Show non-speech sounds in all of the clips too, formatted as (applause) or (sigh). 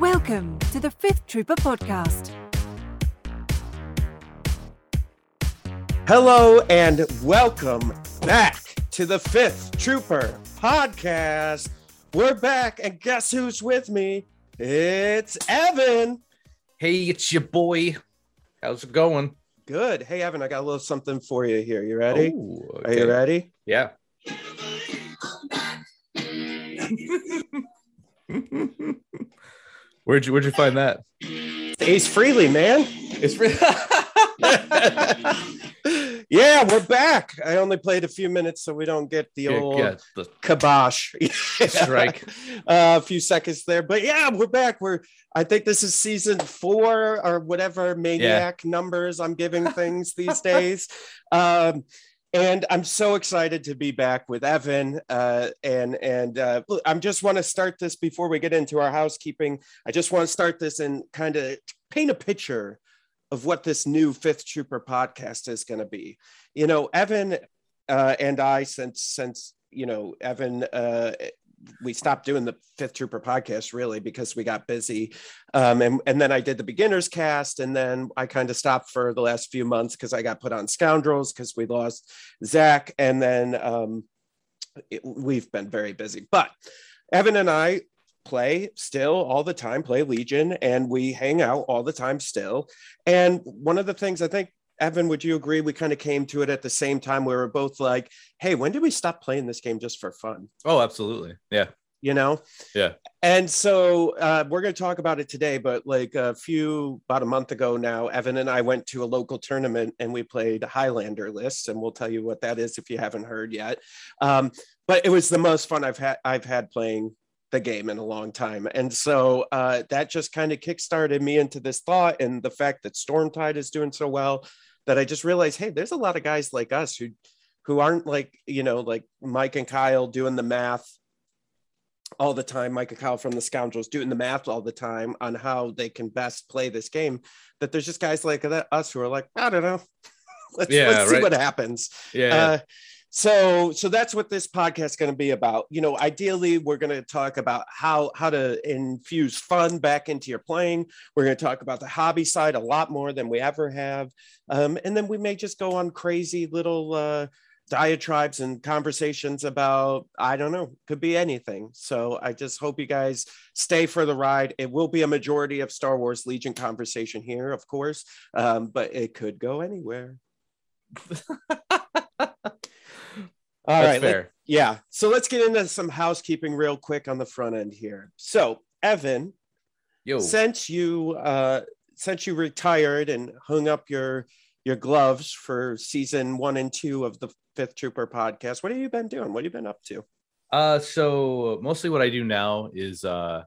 Welcome to the Fifth Trooper podcast. Hello and welcome back to the Fifth Trooper podcast. We're back, and guess who's with me? It's Evan. Hey, it's your boy. How's it going? Good. Hey, Evan, I got a little something for you here. You ready? Oh, Are you ready? Yeah. (laughs) where'd you Where'd you find that? Ace Frehley, man. It's (laughs) for yeah, we're back. I only played a few minutes, so we don't get the old yeah, the kibosh (laughs) strike. uh, a few seconds there, but yeah, we're back. We're I think this is season four or whatever maniac numbers I'm giving things these days. (laughs) Um, and I'm so excited to be back with Evan. Uh, and and uh, I just want to start this before we get into our housekeeping. I just want to start this and kind of paint a picture of what this new Fifth Trooper podcast is going to be. You know, Evan uh, and I, since since you know Evan, uh, we stopped doing the Fifth Trooper podcast really because we got busy, um, and and then I did the beginners cast, and then I kind of stopped for the last few months because I got put on Scoundrels because we lost Zach, and then um, it, we've been very busy, but. Evan and I play still all the time, play Legion, and we hang out all the time still. And one of the things I think, Evan, would you agree? We kind of came to it at the same time. We were both like, hey, when did we stop playing this game just for fun? Oh, absolutely. Yeah. You know? Yeah. And so uh, we're going to talk about it today, but like a few, about a month ago now, Evan and I went to a local tournament and we played Highlander lists, and we'll tell you what that is if you haven't heard yet. Um, but it was the most fun I've had I've had playing the game in a long time. And so uh, that just kind of kickstarted me into this thought and the fact that Stormtide is doing so well that I just realized, hey, there's a lot of guys like us who who aren't like, you know, like Mike and Kyle doing the math all the time, Mike and Kyle from the Scoundrels doing the math all the time on how they can best play this game. That there's just guys like that, us who are like, I don't know. (laughs) let's, Yeah, let's see right. what happens Yeah. uh, so so that's what this podcast is going to be about. You know ideally we're going to talk about how how to infuse fun back into your playing. We're going to talk about the hobby side a lot more than we ever have. Um, and then we may just go on crazy little uh, diatribes and conversations about i don't know could be anything. So i just hope you guys stay for the ride. It will be a majority of star wars legion conversation here of course um, but it could go anywhere (laughs) All That's right, fair. yeah. So let's get into some housekeeping real quick on the front end here. So, Evan, Yo. since you uh, since you retired and hung up your your gloves for season one and two of the Fifth Trooper podcast, what have you been doing? What have you been up to? Uh, so mostly what I do now is uh,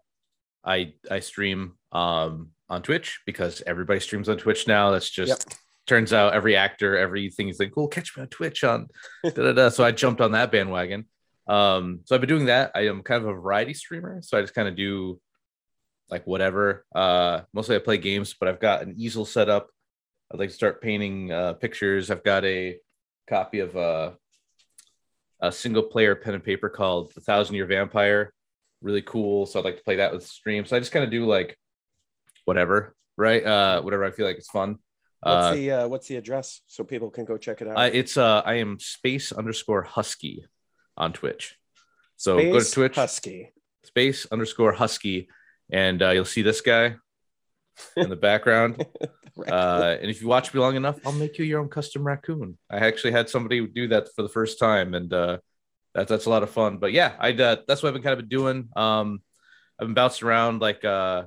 I I stream um on Twitch because everybody streams on Twitch now. That's just Yep. Turns out every actor, everything is like, cool, catch me on Twitch on da, da, da. So I jumped on that bandwagon. Um, so I've been doing that. I am kind of a variety streamer, so I just kind of do like whatever. Uh, mostly I play games, but I've got an easel set up. I'd like to start painting uh, pictures. I've got a copy of uh, a single player pen and paper called The Thousand Year Vampire. Really cool. So I'd like to play that with stream. So I just kind of do like whatever, right? Uh, whatever I feel like it's fun. What's Uh, the uh, what's the address so people can go check it out? I, it's uh, I am space underscore husky on Twitch. So go to Twitch, Husky. space underscore husky, and uh, you'll see this guy in the background. (laughs) Uh, and if you watch me long enough, I'll make you your own custom raccoon. I actually had somebody do that for the first time, and uh, that's that's a lot of fun. But yeah, I uh, that's what I've been kind of been doing. Um, I've been bouncing around like uh,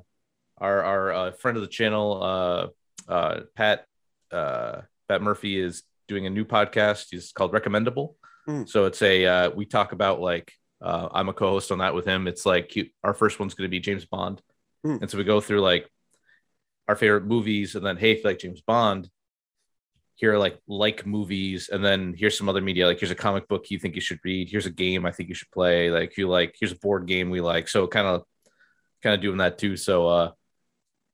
our our uh, friend of the channel, uh, uh, Pat uh, Pat Murphy is doing a new podcast. He's called Recommendable. Mm. So it's a uh, we talk about like uh, I'm a co-host on that with him. It's like he, our first one's going to be James Bond, Mm. and so we go through like our favorite movies, and then hey, if you like James Bond, here are like like movies, and then here's some other media. Like here's a comic book you think you should read. Here's a game I think you should play. Like you like here's a board game we like. So kind of kind of doing that too. So uh,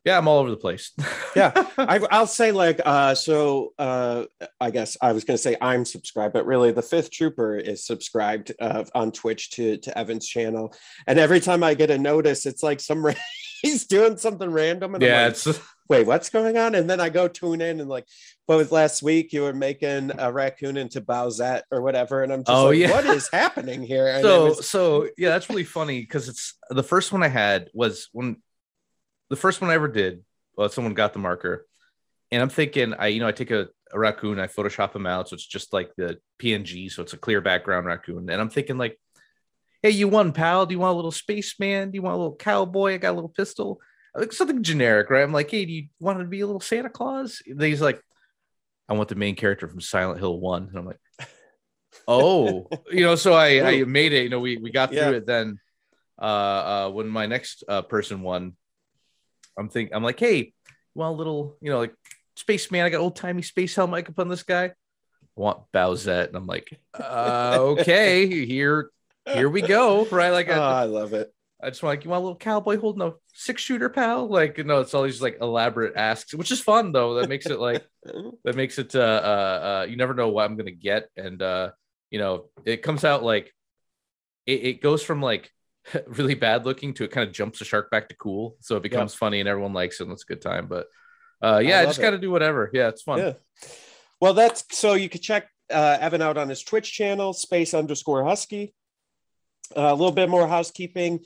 yeah, I'm all over the place. (laughs) yeah I, i'll say like uh so uh i guess i was going to say i'm subscribed but really the fifth trooper is subscribed uh, on twitch to to evan's channel and every time i get a notice it's like some (laughs) he's doing something random. And yeah, like, it's (laughs) wait, what's going on? And then I go tune in and like, what was last week? You were making a raccoon into Bowsette or whatever, and I'm just Oh, like, yeah. what is happening here? And so was- so yeah that's really funny because it's the first one i had was when the first one i ever did well someone got the marker and i'm thinking i you know i take a, a raccoon i photoshop him out so it's just like the png so it's a clear background raccoon and i'm thinking like hey you won pal do you want a little spaceman? Do you want a little cowboy? I got a little pistol. Like something generic right? I'm like hey do you want to be a little santa claus? And he's like i want the main character from silent hill 1 and i'm like (laughs) oh. You know so i i made it you know we we got through Yeah. it then. Uh uh when my next uh person won i'm thinking, i'm like hey you want a little you know like spaceman i got old timey space helmet i put on this guy? I want bowsette. And i'm like uh (laughs) okay here here we go right? Like oh, I, I love it. I just want like you want a little cowboy holding a six shooter pal? Like no it's all these like elaborate asks which is fun though. That makes it like (laughs) that makes it uh, uh uh you never know what i'm gonna get. And uh you know it comes out like it, it goes from like (laughs) really bad looking to it kind of jumps the shark back to cool so it becomes funny and everyone likes it and it's a good time but uh yeah i, love just gotta do whatever yeah it's fun Yeah. Well, that's so you could check uh, Evan out on his Twitch channel, space underscore husky. Uh, a little bit more housekeeping.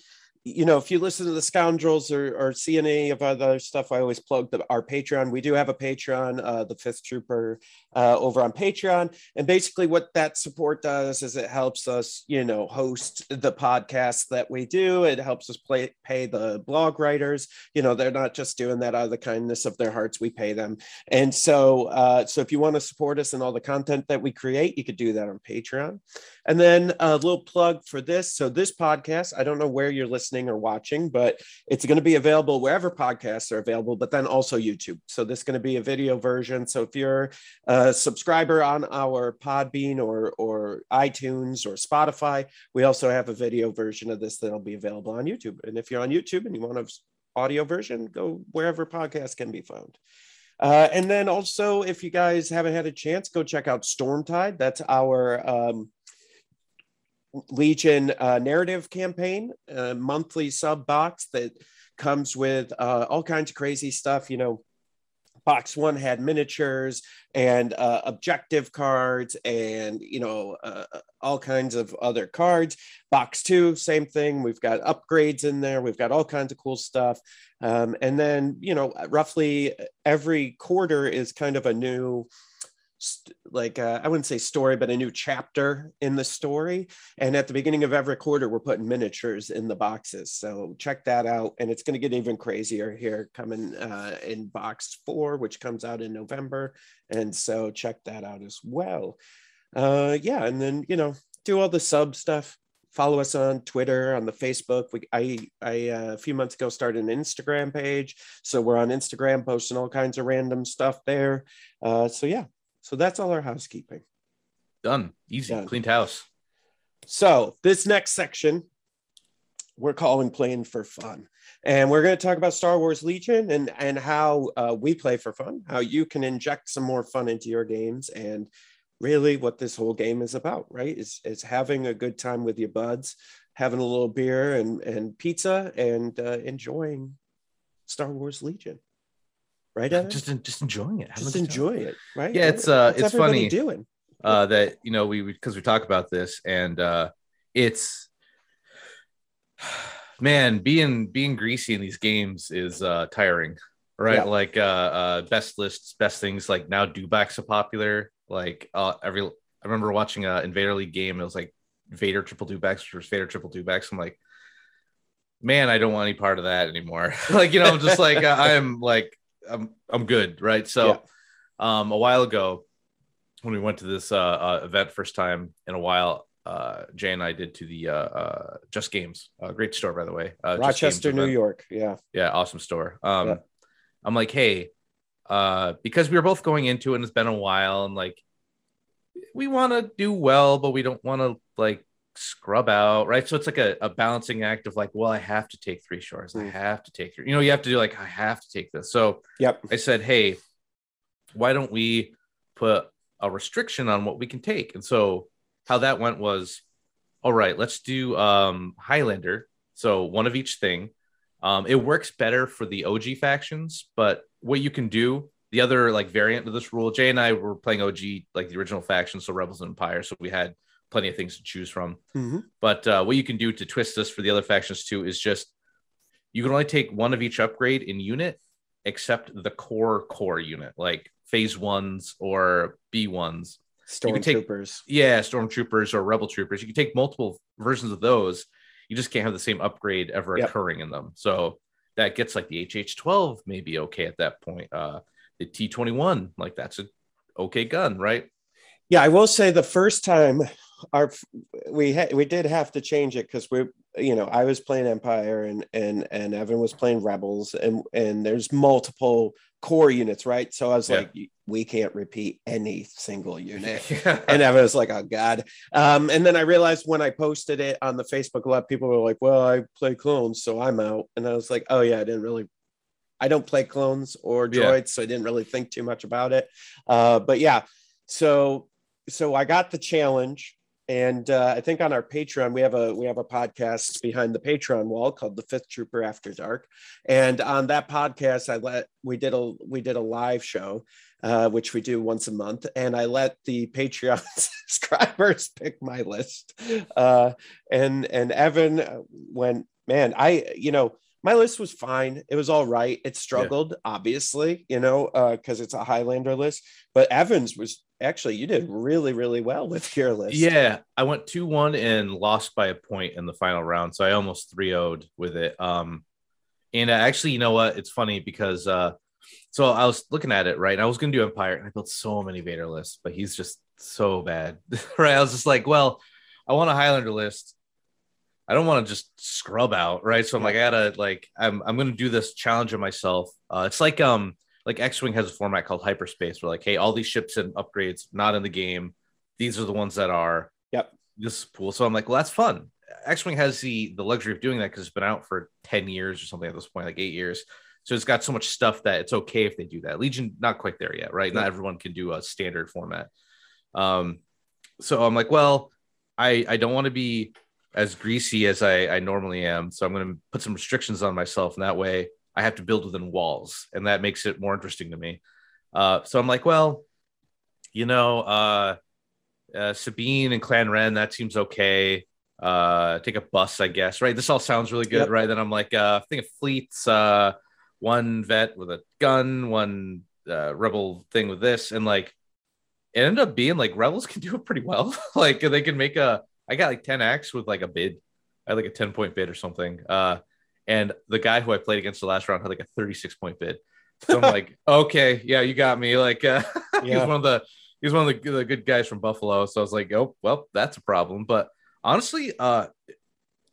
You know, if you listen to the scoundrels or, or see any of other stuff, I always plug the, our Patreon. We do have a Patreon, uh, the Fifth Trooper, uh, over on Patreon. And basically, what that support does is it helps us, you know, host the podcast that we do. It helps us play, pay the blog writers. You know, they're not just doing that out of the kindness of their hearts. We pay them. And so, uh, so if you want to support us in all the content that we create, you could do that on Patreon. And then a little plug for this. So this podcast, I don't know where you're listening or watching, but it's going to be available wherever podcasts are available, but then also YouTube. So this is going to be a video version. So if you're subscriber on our Podbean or or iTunes or Spotify, we also have a video version of this that'll be available on YouTube. And if you're on YouTube and you want an audio version, go wherever podcasts can be found. Uh, and then also, if you guys haven't had a chance, go check out Stormtide. That's our um, Legion uh, narrative campaign, a monthly sub box that comes with uh, all kinds of crazy stuff. You know, box one had miniatures and uh, objective cards and you know uh, all kinds of other cards. Box two same thing. We've got upgrades in there. We've got all kinds of cool stuff. Um, and then you know roughly every quarter is kind of a new st- like uh, i wouldn't say story but a new chapter in the story. And at the beginning of every quarter we're putting miniatures in the boxes. So check that out. And it's going to get even crazier here coming uh, in box four which comes out in november. And so check that out as well. Uh, yeah and then you know do all the sub stuff. Follow us on twitter on the facebook. We, i i uh, a few months ago started an instagram page. So we're on instagram posting all kinds of random stuff there. Uh, so yeah so that's all our housekeeping. done easy Done. cleaned house So this next section, we're calling playing for fun, and we're going to talk about Star Wars Legion and and how uh, we play for fun, how you can inject some more fun into your games, and really what this whole game is about, right? Is is having a good time with your buds, having a little beer and and pizza, and uh, enjoying Star Wars Legion. Right, Evan? just just enjoying it having just a good time. enjoy it, right? Yeah, it's, uh, What's it's funny. doing. uh that you know we because we talk about this and uh it's (sighs) man being being greasy in these games is uh tiring right Yeah. like uh uh best lists best things like now dewbacks are popular like uh every i remember watching a invader league game it was like vader triple dewbacks versus vader triple dewbacks i'm like man i don't want any part of that anymore (laughs) like you know i'm just like uh, i'm like i'm i'm good right so um a while ago when we went to this uh, uh event first time in a while uh jay and i did to the uh, uh just games uh, great store by the way uh, Rochester, New event. York. Yeah. yeah awesome store um Yeah. i'm like hey uh because we were both going into it and it's been a while and like we want to do well but we don't want to like scrub out right so it's like a, a balancing act of like well i have to take three shores i Mm. have to take three you know you have to do like i have to take this so Yep. I said, hey, why don't we put a restriction on what we can take? And so how that went was, all right, let's do um, Highlander. So one of each thing. Um, it works better for the OG factions, but what you can do, the other like variant of this rule, Jay and I were playing OG like the original faction, so Rebels and Empire, so we had plenty of things to choose from. Mhm. But uh, what you can do to twist this for the other factions too is just you can only take one of each upgrade in unit, except the core core unit, like phase ones or B ones. Stormtroopers. Yeah, stormtroopers or rebel troopers. You can take multiple versions of those. You just can't have the same upgrade ever Yep. occurring in them. So that gets like the HH12 maybe okay at that point. Uh, the T21, like that's a okay gun, right? Yeah, I will say the first time our we had we did have to change it because we you know I was playing Empire and and and Evan was playing Rebels and and there's multiple core units, right? So I was Yeah. like, we can't repeat any single unit. (laughs) and Evan was like, "Oh God!" Um, and then I realized when I posted it on the Facebook, a lot of people were like, "Well, I play clones, so I'm out." And I was like, "Oh yeah, I didn't really, I don't play clones or Yeah. droids, so I didn't really think too much about it." Uh, but yeah, so so I got the challenge, and uh, I think on our Patreon we have a we have a podcast behind the Patreon wall called the Fifth Trooper After Dark, and on that podcast I let we did a we did a live show uh, which we do once a month. And I let the Patreon (laughs) subscribers pick my list. Uh, and and Evan went, man, I you know my list was fine. It was all right. It struggled, obviously, you know, because it's a Highlander list. But Evans was actually you did really really well with your list. Yeah, I went 2 1 and lost by a point in the final round. So I almost 3 0'd with it. Um, and actually, you know what? It's funny because uh, so I was looking at it, right? And I was to do Empire, and I built so many Vader lists, but he's just so bad, (laughs) right? I was just like, well, I want a Highlander list. I don't want to just scrub out, right? So I'm like, I gotta like, I'm I'm gonna do this challenge of myself. Uh, it's like um like X-wing has a format called hyperspace, where like, hey, all these ships and upgrades not in the game. These are the ones that are. Yep. This is cool. So I'm like, well, that's fun. X-wing has the the luxury of doing that because it's been out for ten years or something at this point, like eight years. So it's got so much stuff that it's okay if they do that. Legion not quite there yet, right? Not everyone can do a standard format. Um, so I'm like, well, I I don't want to be as greasy as I, I normally am. So I'm going to put some restrictions on myself, and that way I have to build within walls, and that makes it more interesting to me. Uh, so I'm like, well, you know, uh, uh, Sabine and Clan Wren, that seems okay. Uh, take a bus, I guess. Right? This all sounds really good, Yep. right? Then I'm like, uh, think of fleets. Uh, one vet with a gun, one uh, rebel thing with this, and like it ended up being like rebels can do it pretty well. (laughs) like they can make a. I got like 10x with like a bid. I had like a 10 point bid or something. And the guy who I played against the last round had like a 36 point bid. So I'm (laughs) like, okay, yeah, you got me. Like, uh, (laughs) he Yeah. was one of the he was one of the, the good guys from Buffalo. So I was like, oh, well, that's a problem. But honestly, uh,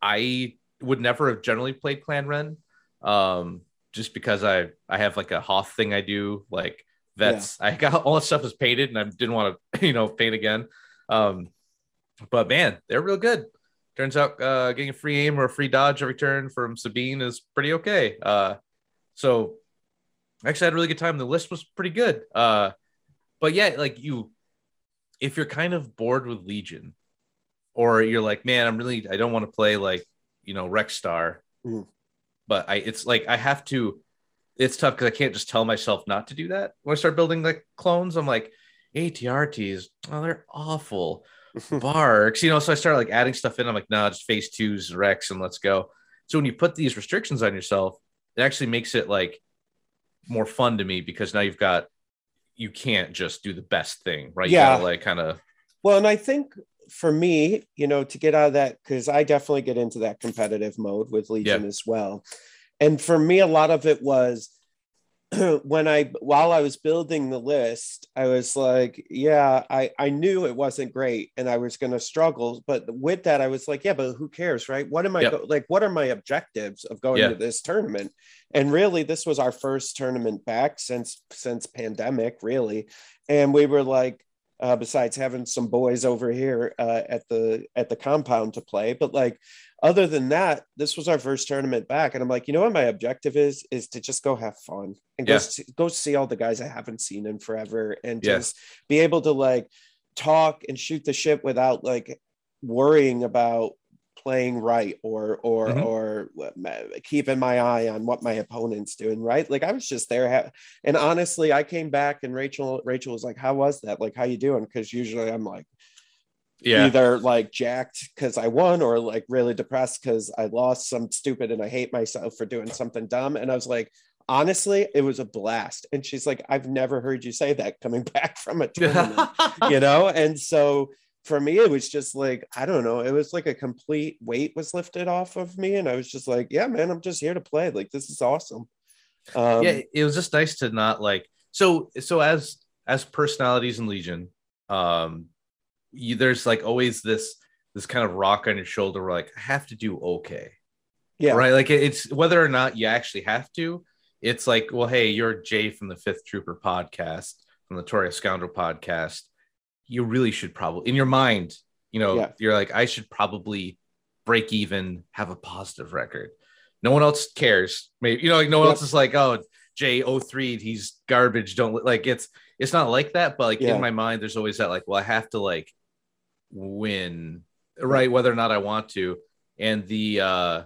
I would never have generally played Clan Wren, um, just because I I have like a Hoth thing I do. Like vets, (laughs) I got all that stuff is painted, and I didn't want to you know paint again. Um, but man, they're real good. Turns out uh, getting a free aim or a free dodge every turn from Sabine is pretty okay. Uh, so actually, I had a really good time. The list was pretty good. Uh, but yeah, like you, if you're kind of bored with Legion, or you're like, man, I'm really, I don't want to play like, you know, Rex Star, Mhm. but I, it's like I have to. It's tough because I can't just tell myself not to do that. When I start building like clones, I'm like, ATRTs, oh, they're awful. BARCs, you know. So I started like adding stuff in. I'm like, nah, just phase twos, Rex, and let's go. So when you put these restrictions on yourself, it actually makes it like more fun to me because now you've got you can't just do the best thing, right? You Yeah. gotta like kind of Well, and I think for me, you know, to get out of that, because I definitely get into that competitive mode with Legion as well. And for me, a lot of it was (clears throat) when I, while I was building the list, I was like, yeah, I, I knew it wasn't great and I was going to struggle. But with that, I was like, yeah, but who cares, right? What am I, Yep. go- like, what are my objectives of going Yeah. to this tournament? And really, this was our first tournament back since, since pandemic, really. And we were like, uh, besides having some boys over here uh, at the at the compound to play. But like, other than that, this was our first tournament back, and I'm like, you know what, my objective is is to just go have fun and go see, go see all the guys I haven't seen in forever, and Yeah. just be able to like talk and shoot the shit without like worrying about playing right or or Mhm. or keeping my eye on what my opponent's doing right like i was just there and honestly i came back and rachel rachel was like how was that like how you doing because usually i'm like Yeah. either like jacked because i won or like really depressed because i lost some stupid and i hate myself for doing something dumb and i was like honestly it was a blast and she's like i've never heard you say that coming (laughs) back from a tournament (laughs) you know and so for me it was just like i don't know it was like a complete weight was lifted off of me and i was just like yeah man i'm just here to play like this is awesome um, yeah, it was just nice to not like so so as as personalities in Legion, um you, there's like always this this kind of rock on your shoulder where like I have to do okay. yeah Right. Like it's whether or not you actually have to, it's like, well, hey, you're Jay from the Fifth Trooper podcast, from the Notorious Scoundrel podcast. You really should probably in your mind, you know, Yeah. you're like, I should probably break even, have a positive record. No one else cares. Maybe you know, like no one Yep. else is like, oh, Jay 03, he's garbage. Don't like it's it's not like that, but like Yeah. in my mind, there's always that like, well, I have to like win, right? Whether or not I want to. And the uh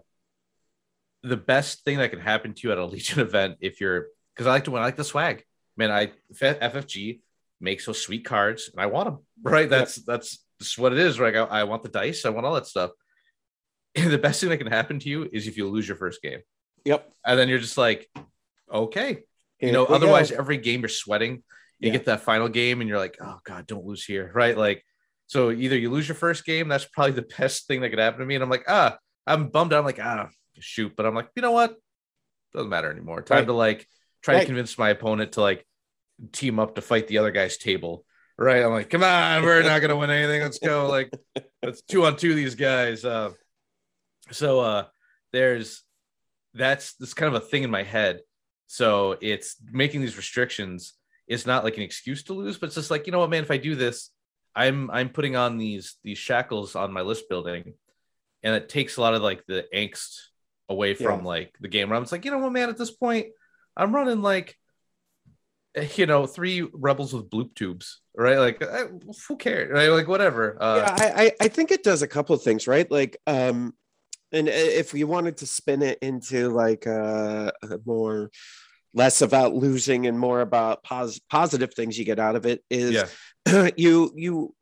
the best thing that can happen to you at a (laughs) Legion event if you're because I like to win, I like the swag. Man, I FFG makes those sweet cards and I want them. (laughs) Right. That's that's just what it is. Right. I, I want the dice, I want all that stuff. And the best thing that can happen to you is if you lose your first game. yep And then you're just like, okay. You know, go. otherwise every game you're sweating. You Yeah. get that final game and you're like, oh God, don't lose here. Right. Like, so either you lose your first game, that's probably the (laughs) best thing that could happen to me. And I'm like, ah, I'm bummed out. I'm like, ah, shoot. But I'm like, you know what? Doesn't matter anymore. Time Right. to like try Right. to convince my opponent to like team up to fight the other guy's table. Right. I'm like, come on, we're not gonna win anything. Let's go. Like, it's two on two, these guys. Uh so uh there's that's this kind of a thing in my head. So it's making these restrictions is not like an excuse to lose, but it's just like, you know what, man, if I do this, I'm I'm putting on these these shackles on my list building, and it takes a lot of like the angst away from Yeah. like the game where I'm just like, you know what, man, at this point, I'm running like you know, three rebels with bloop tubes, right? Like, eh, who cares? Right? Like, whatever. Uh, yeah, I, I I think it does a couple of things, right? Like, um, and if we wanted to spin it into like a, a more less about losing and more about pos- positive things you get out of it is yeah, (clears throat) you you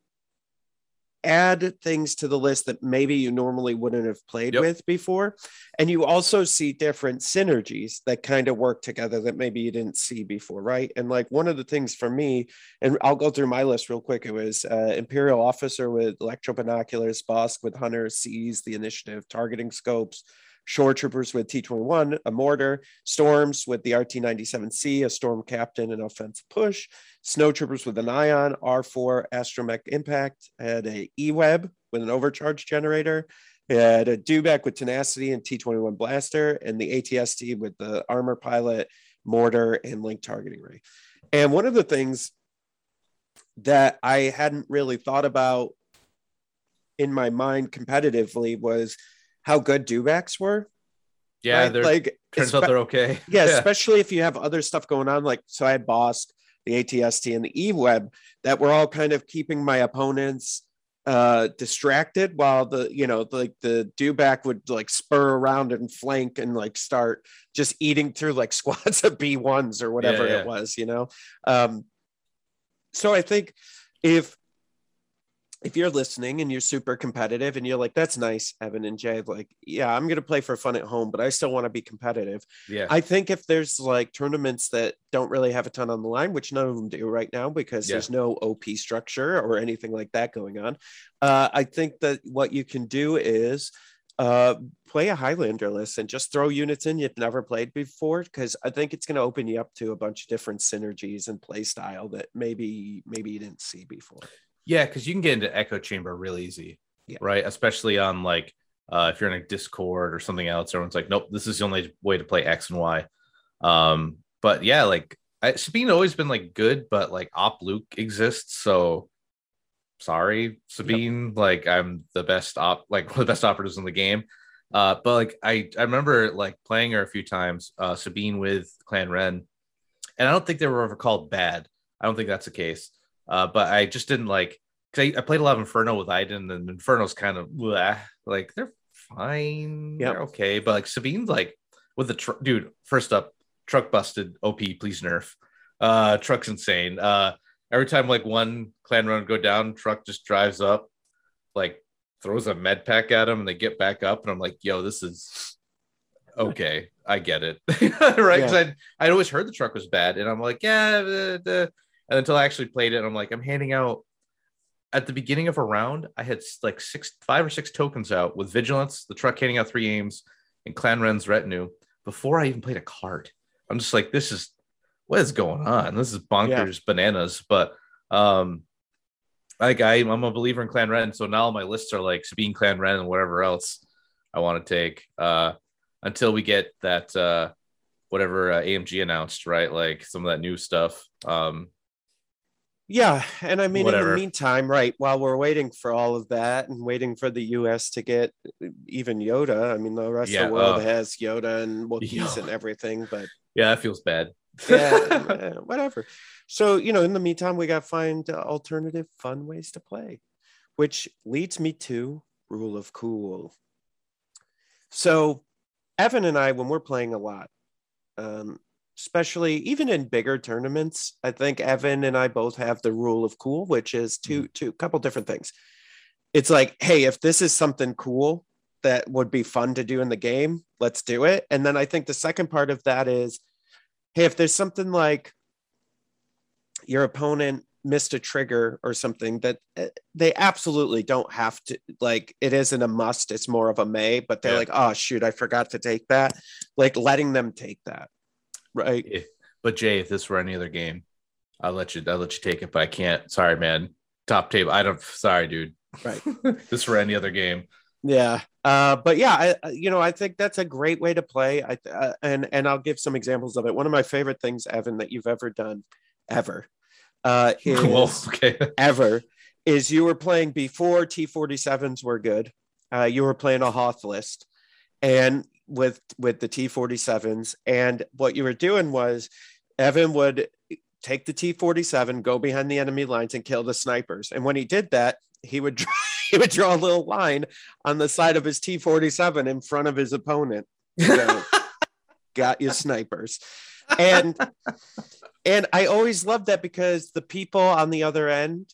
add things to the list that maybe you normally wouldn't have played Yep. with before. And you also see different synergies that kind of work together that maybe you didn't see before right? And like one of the things for me and i'll go through my list real quick. It was uh, imperial officer with electro binoculars Bossk with hunter seize the initiative targeting scopes shore troopers with T21, a mortar, storms with the RT97C, a storm captain, and offensive push, snow troopers with an ion, R4 astromech impact, had a E-web with an overcharge generator, had a Dewback with tenacity and T21 blaster, and the ATST with the armor pilot, mortar, and link targeting ray. And one of the things that I hadn't really thought about in my mind competitively was how good Dewbacks were. yeah. right? They're like turns out they're okay. (laughs) yeah, especially if you have other stuff going on. Like, so I had Bossk, the ATST, and the E-Web that were all kind of keeping my opponents uh distracted while the you know like the dewback would like spur around and flank and like start just eating through like (laughs) squads of b1s or whatever Yeah, yeah. it was you know um so i think if if you're listening and you're super competitive and you're like that's nice evan and jay like yeah i'm going to play for fun at home but i still want to be competitive yeah. I think if there's like tournaments that don't really have a ton on the line, which none of them do right now because Yeah. there's no OP structure or anything like that going on, uh, I think that what you can do is uh, play a Highlander list and just throw units in you've never played before because I think it's going to open you up to a bunch of different synergies and play style that maybe maybe you didn't see before. Yeah, because you can get into echo chamber real easy, Yeah. right? Especially on like uh, if you're in a Discord or something else, everyone's like, nope, this is the only way to play X and Y. Um, but yeah, like I, Sabine always been like good, but like Op Luke exists, so sorry, Sabine. Like I'm the best op, like (laughs) one of the best operatives in the game. Uh, but like I, I remember like playing her a few times, uh, Sabine with Clan Wren, and I don't think they were ever called bad. I don't think that's the case. Uh, but I just didn't like because I, I played a lot of Inferno with Iden, and Inferno's kind of bleh. like they're fine. They're okay. But like Sabine's like with the truck, dude. First up, truck busted. OP, please nerf. Uh, truck's insane. Uh, every time like one clan Wren go down, truck just drives up, like throws a med pack at him, and they get back up, and I'm like, yo, this is okay. I get it, (laughs) right? Because I I'd always heard the truck was bad, and I'm like, yeah, the, the, and until I actually played it, I'm like, I'm handing out at the beginning of a round, I had like six, five or six tokens out with vigilance, the truck handing out three aims, and Clan Wren's retinue before I even played a card. I'm just like, this is what is going on? This is bonkers bananas. But um, like I, I'm a believer in Clan Wren, so now my lists are like Sabine Clan Wren and whatever else I want to take. Uh, until we get that uh, whatever uh, AMG announced, right? Like some of that new stuff. Um, Yeah, and I mean, in the meantime, right, while we're waiting for all of that and waiting for the U.S. to get even Yoda, I mean, the rest Yeah, of the world uh, has Yoda and (laughs) Wookiees Yo. and everything, but yeah, that feels bad. yeah, eh, (laughs) whatever. So, you know, in the meantime, we got to find uh, alternative fun ways to play, which leads me to rule of cool. So, Evan and I, when we're playing a lot, um, especially even in bigger tournaments, I think Evan and I both have the rule of cool, which is two, two, couple different things. It's like, hey, if this is something cool that would be fun to do in the game, let's do it. And then I think the second part of that is, hey, if there's something like your opponent missed a trigger or something that uh, they absolutely don't have to like it isn't a must it's more of a may but they're Yeah. like oh shoot i forgot to take that like letting them take that right If- but Jay, if this were any other game, I'll let you. I'll let you take it, but I can't. Sorry, man. Top table. I don't. Sorry, dude. Right. (laughs) (laughs) this were any other game. Yeah. Uh, but yeah, I, you know, I think that's a great way to play. I uh, and and I'll give some examples of it. One of my favorite things, Evan, that you've ever done, ever, uh, (laughs) is Well, okay. ever, is you were playing before T47s were good. Uh, you were playing a Hoth list, and with with the T47s, and what you were doing was, Evan would take the T47, go behind the enemy lines, and kill the snipers. And when he did that, he would (laughs) he would draw a little line on the side of his T47 in front of his opponent. So, (laughs) got you snipers. And and I always loved that because the people on the other end,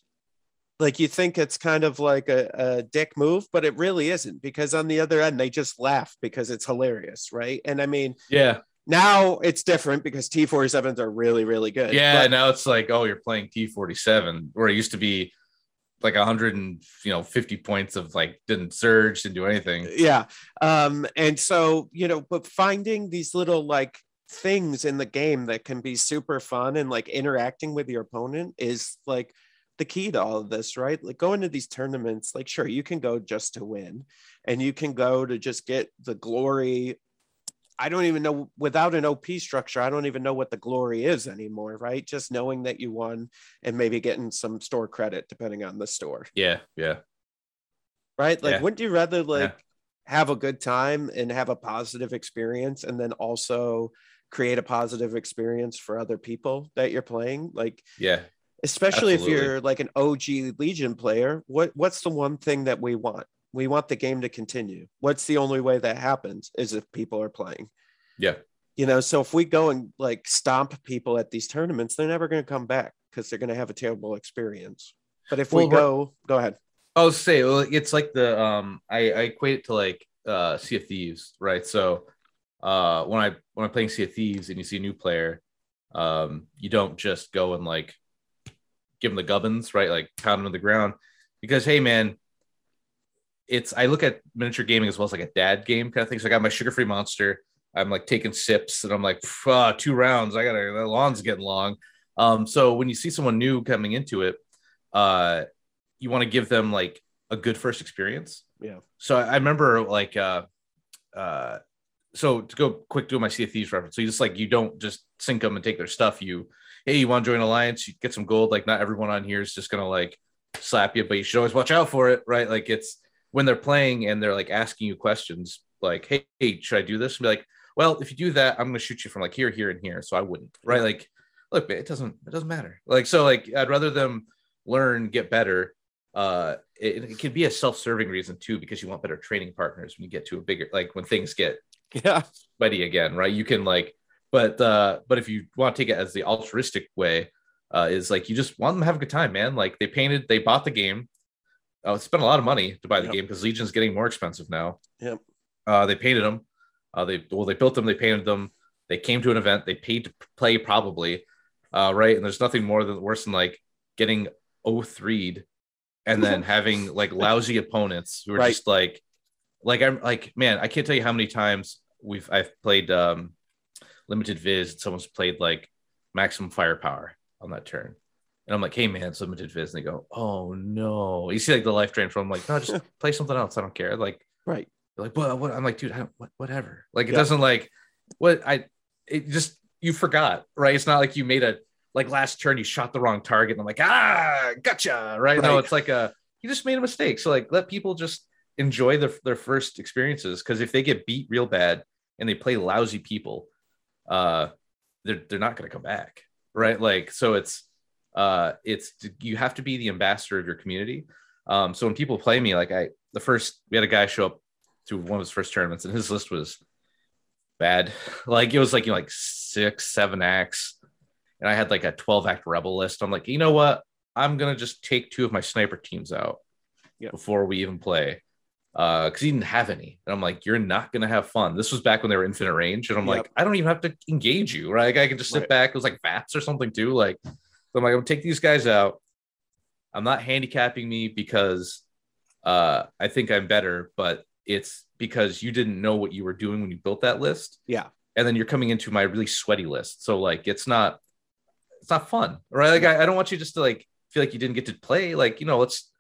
like you think it's kind of like a, a dick move, but it really isn't because on the other end they just laugh because it's hilarious, right? And I mean, Yeah. now it's different because T47s are really, really good. Yeah. But- now it's like, oh, you're playing T47, where it used to be like 100 and you know 50 points of like didn't surge, didn't do anything. yeah um and so you know but finding these little like things in the game that can be super fun and like interacting with your opponent is like the key to all of this right like going to these tournaments like sure you can go just to win and you can go to just get the glory i don't even know without an op structure i don't even know what the glory is anymore right just knowing that you won and maybe getting some store credit depending on the store Yeah. Yeah. right? Like, Yeah. wouldn't you rather like have a good time and have a positive experience, and then also create a positive experience for other people that you're playing? Like, Yeah. Especially if you're like an OG Legion player, what what's the one thing that we want? We want the game to continue. What's the only way that happens is if people are playing. Yeah. You know, so if we go and like stomp people at these tournaments, they're never going to come back because they're going to have a terrible experience. But if we Well, we're- go, go ahead. Was say well, it's like the um I, I equate it to like uh Sea of Thieves, right? So uh when I when I'm playing Sea of Thieves and you see a new player, um you don't just go and like give them the gubbins, right? Like pound them to the ground because hey man, it's I look at miniature gaming as well as like a dad game kind of thing. So I got my sugar free monster. I'm like taking sips and I'm like "Phew, two rounds. I gotta the lawn's getting long. Um, so when you see someone new coming into it, uh, you want to give them like a good first experience. Yeah. So I I remember like uh uh so to go quick do my Sea of Thieves reference. So you just like you don't just sink them and take their stuff. You hey, you want to join an alliance, you get some gold. Like not everyone on here is just gonna like slap you, but you should always watch out for it, right? Like it's when they're playing and they're like asking you questions like, hey, hey should I do this? And be like, well, if you do that, I'm gonna shoot you from like here, here, and here. So I wouldn't, right? Like, look, it doesn't it doesn't matter. Like, so like I'd rather them learn, get better, uh, it, it can be a self-serving reason too because you want better training partners when you get to a bigger like when things get (laughs) Yeah. sweaty again, right? You can like, but uh, but if you want to take it as the altruistic way, uh, is like you just want them to have a good time, man. Like they painted, they bought the game. Uh, spent a lot of money to buy the Yep. game because Legion's getting more expensive now. Yep. Uh, they painted them. Uh, they well, they built them. They painted them. They came to an event. They paid to play probably, uh, right? And there's nothing more than worse than like getting 0-3'd and then (laughs) having like lousy opponents who are Right. just like, like I'm like, man, I can't tell you how many times we've I've played um limited viz. And someone's played like maximum firepower on that turn. And I'm like, hey man, it's limited viz. And they go, oh no. You see like the life drain from like, no, just (laughs) play something else. I don't care. Like, Right. like, well, what? I'm like, dude, I don't, what, whatever. Like, it Yeah. doesn't like what I, it just, you forgot, right? It's not like you made a, like last turn, you shot the wrong target. And I'm like, ah, gotcha. Right. No, it's like a, you just made a mistake. So, like, let people just enjoy their, their first experiences. Cause if they get beat real bad and they play lousy people, uh, they're, they're not going to come back. Right. Like, so it's, uh, it's, you have to be the ambassador of your community. Um, so when people play me, like I, the first, we had a guy show up to one of his first tournaments and his list was bad. (laughs) Like it was like, you know, like six, seven acts. And I had like a 12 act rebel list. I'm like, you know what? I'm going to just take two of my sniper teams out Yeah. before we even play. Uh, cause he didn't have any. And I'm like, you're not to have fun. This was back when they were infinite range. And I'm Yep. like, I don't even have to engage you. Right. Like I can just sit Right. back. It was like VATS or something too. Like, so I'm like, I'm gonna take these guys out. I'm not handicapping me because uh, I think I'm better, but it's because you didn't know what you were doing when you built that list. Yeah. And then you're coming into my really sweaty list. So like it's not it's not fun. Right. Like I, I don't want you just to like feel like you didn't get to play. Like, you know, let's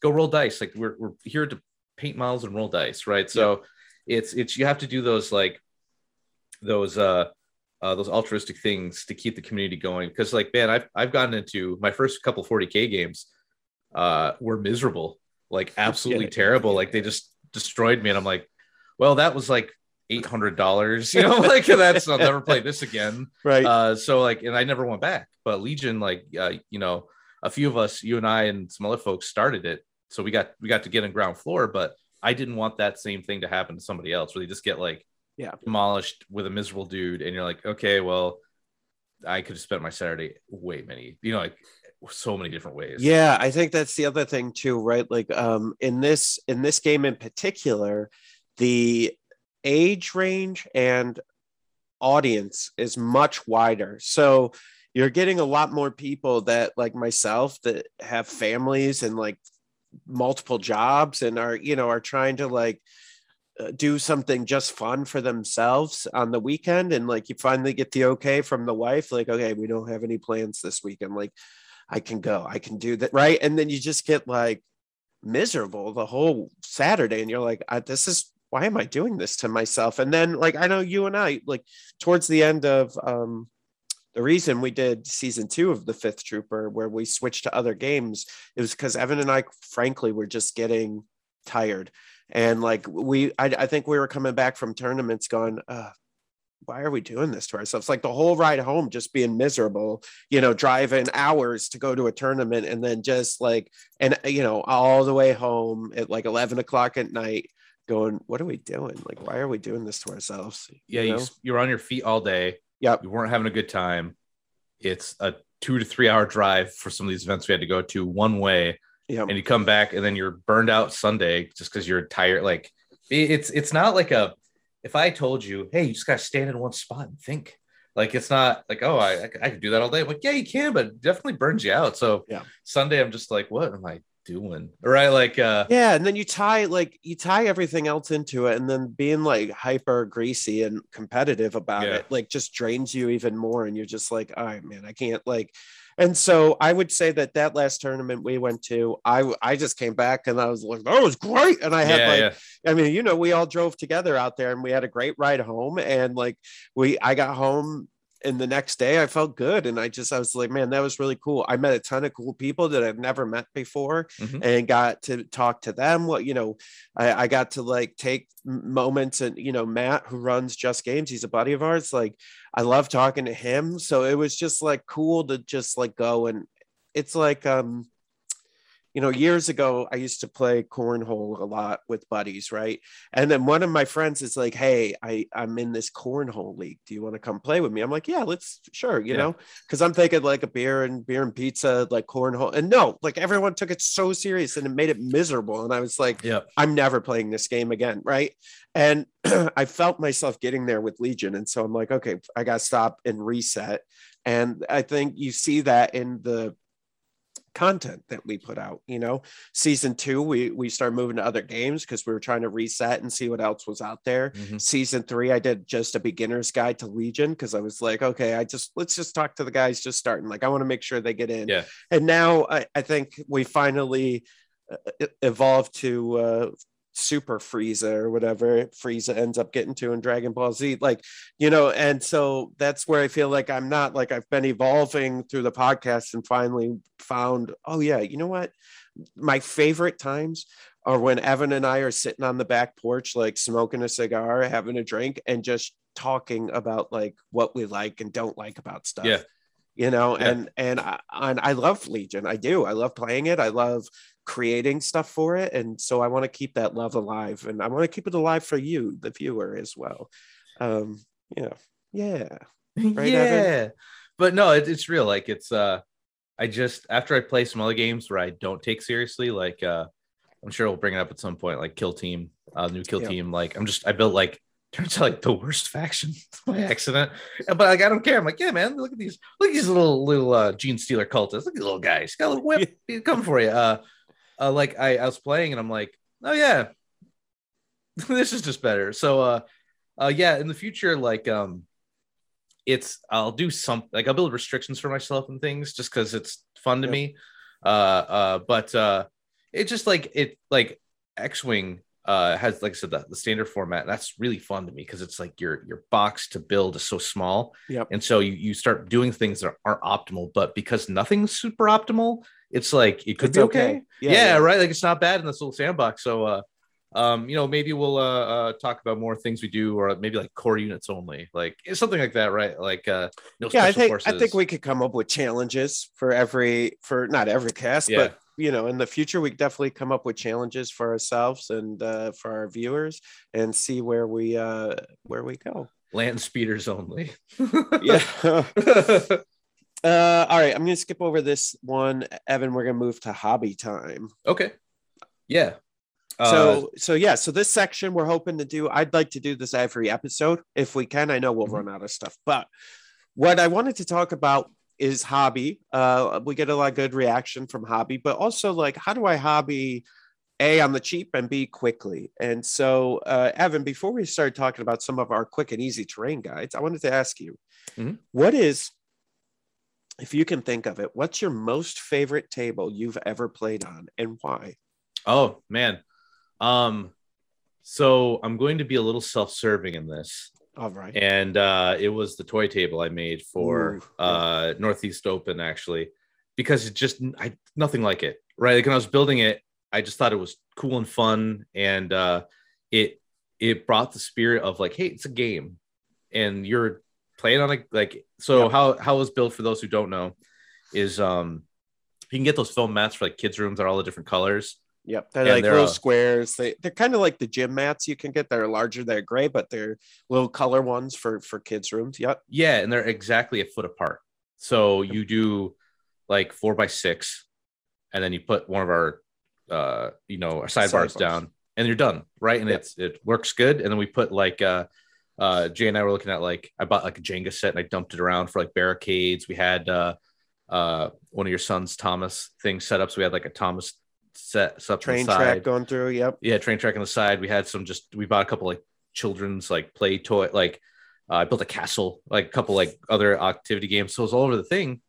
go roll dice. Like we're we're here to paint models and roll dice, right? So it's it's you have to do those like those uh uh, those altruistic things to keep the community going. Because like, man, I've I've gotten into my first couple 40k games, uh, were miserable, like (laughs) absolutely Yeah. terrible. Like they just destroyed me, and I'm like, well, that was like eight hundred dollars, you know, (laughs) like that's I'll never play this again. (laughs) Right. Uh, so like, and I never went back. But Legion, like, uh, you know, a few of us, you and I and some other folks started it, so we got we got to get in ground floor. But I didn't want that same thing to happen to somebody else, where they just get like Yeah. demolished with a miserable dude, and you're like, okay, well, I could have spent my Saturday way many, you know, like so many different ways. Yeah, I think that's the other thing too, right? Like um in this in this game in particular, the age range and audience is much wider. So you're getting a lot more people that like myself that have families and like multiple jobs and are, you know, are trying to like uh, do something just fun for themselves on the weekend and like you finally get the okay from the wife like okay we don't have any plans this weekend like I can go, I can do that, right? And then you just get like miserable the whole Saturday, and you're like, I, this is why am I doing this to myself? And then like I know you and I like towards the end of um the reason we did season two of the Fifth Trooper, where we switched to other games, it was because Evan and I, frankly, were just getting tired. And like we, I, I think we were coming back from tournaments going, uh, why are we doing this to ourselves? Like the whole ride home, just being miserable, you know, driving hours to go to a tournament and then just like, and you know, all the way home at like 11 o'clock at night going, what are we doing? Like, why are we doing this to ourselves? yeah, You know? you're on your feet all day. Yep. You weren't having a good time. It's a two to three hour drive for some of these events we had to go to one way, Yeah. and you come back and then you're burned out Sunday just because you're tired. Like it's it's not like a if I told you, hey, you just gotta stand in one spot and think. Like it's not like oh I I could- do that all day. I'm like yeah you can, but it definitely burns you out. So Yeah. Sunday I'm just like what am I doing? Right? Like uh yeah and then you tie like you tie everything else into it and then being like hyper greasy and competitive about Yeah. it like just drains you even more and you're just like all right man i can't like and so i would say that that last tournament we went to i i just came back and i was like that was great and i had yeah, like yeah. I mean, you know, we all drove together out there and we had a great ride home. And like we I got home and the next day I felt good. And I just I was like, man, that was really cool. I met a ton of cool people that I've never met before Mhm. and got to talk to them. What you know, I, I got to like take moments and you know, Matt who runs Just Games, he's a buddy of ours. Like I love talking to him. So it was just like cool to just like go and it's like um you know, years ago, I used to play cornhole a lot with buddies, right? And then one of my friends is like, Hey, I, I'm in this cornhole league. Do you want to come play with me? I'm like, Yeah, let's sure, you Yeah. know, because I'm thinking like a beer and beer and pizza, like cornhole. And no, like everyone took it so serious and it made it miserable. And I was like, Yep. I'm never playing this game again, right? And (clears throat) I felt myself getting there with Legion. And so I'm like, okay, I got to stop and reset. And I think you see that in the content that we put out you know season two we we started moving to other games because we were trying to reset and see what else was out there Mhm. season three i did just a beginner's guide to legion because i was like okay i just let's just talk to the guys just starting like i want to make sure they get in Yeah. and now i, I think we finally uh, evolved to uh super frieza or whatever frieza ends up getting to in dragon ball z like you know and so that's where i feel like i'm not like i've been evolving through the podcast and finally found oh yeah you know what my favorite times are when evan and i are sitting on the back porch like smoking a cigar having a drink and just talking about like what we like and don't like about stuff Yeah. You know Yeah. and and I, and I love legion i do i love playing it i love creating stuff for it and so i want to keep that love alive and i want to keep it alive for you the viewer as well um yeah (laughs) yeah Right, yeah. Evan? But no, it, it's real. Like it's uh I just after I play some other games where I don't take seriously, like uh I'm sure we'll bring it up at some point, like Kill Team, uh new Kill Yeah. Team. Like I'm just I built like turns out like the worst faction (laughs) by accident. But like I don't care. I'm like, yeah, man, look at these, look at these little little uh Genestealer cultists. Look at these little guys. Got a little whip He's coming for you. Uh uh like I, I was playing and I'm like, oh yeah, (laughs) this is just better. So uh uh yeah, in the future, like um it's I'll do some like I'll build restrictions for myself and things just because it's fun to me. Uh uh but uh it just like it like X-Wing uh has like I said the, the standard format that's really fun to me because it's like your your box to build is so small. Yep. and so you, you start doing things that aren't optimal but because nothing's super optimal it's like it could It's be okay, Yeah, Yeah, yeah. right? Like it's not bad in this little sandbox. So uh um you know maybe we'll uh, uh talk about more things we do or maybe like core units only like something like that right? Like uh no yeah i think i think we could come up with challenges for every for not every cast Yeah. but you know in the future we definitely come up with challenges for ourselves and uh for our viewers and see where we uh where we go. Land speeders only. (laughs) Yeah. (laughs) Uh all right i'm gonna skip over this one evan we're gonna move to hobby time. Okay. Yeah. Uh, so so yeah so this section we're hoping to do i'd like to do this every episode. If we can i know we'll Mhm. run out of stuff but what i wanted to talk about is hobby uh we get a lot of good reaction from hobby but also like how do i hobby a on the cheap and b quickly and so uh evan before we start talking about some of our quick and easy terrain guides i wanted to ask you Mhm. what is if you can think of it what's your most favorite table you've ever played on and why Oh man. Um so I'm going to be a little self-serving in this. All right And uh it was the toy table I made for Ooh, uh Northeast Open actually because it just I nothing like it. Right? Like when I was building it, I just thought it was cool and fun and uh it it brought the spirit of like hey, it's a game and you're playing on a like so Yep. how how it was built for those who don't know is um you can get those foam mats for like kids rooms that are all the different colors Yep, they're And like they're, little uh, squares. They they're kind of like the gym mats you can get. They're larger, they're gray, but they're little color ones for for kids' rooms. Yep. Yeah, and they're exactly a foot apart. So you do like four by six, and then you put one of our, uh, you know, our sidebars Sidebars. down, and you're done, right? And Yep. it's it works good. And then we put like, uh, uh, Jay and I were looking at like I bought like a Jenga set and I dumped it around for like barricades. We had uh, uh, one of your son's Thomas things set up, so we had like a Thomas set, up Train track going through. Yep. yeah train track on the side. We had some just we bought a couple like children's like play toy like uh, i built a castle like a couple like other activity games. So it was all over the thing.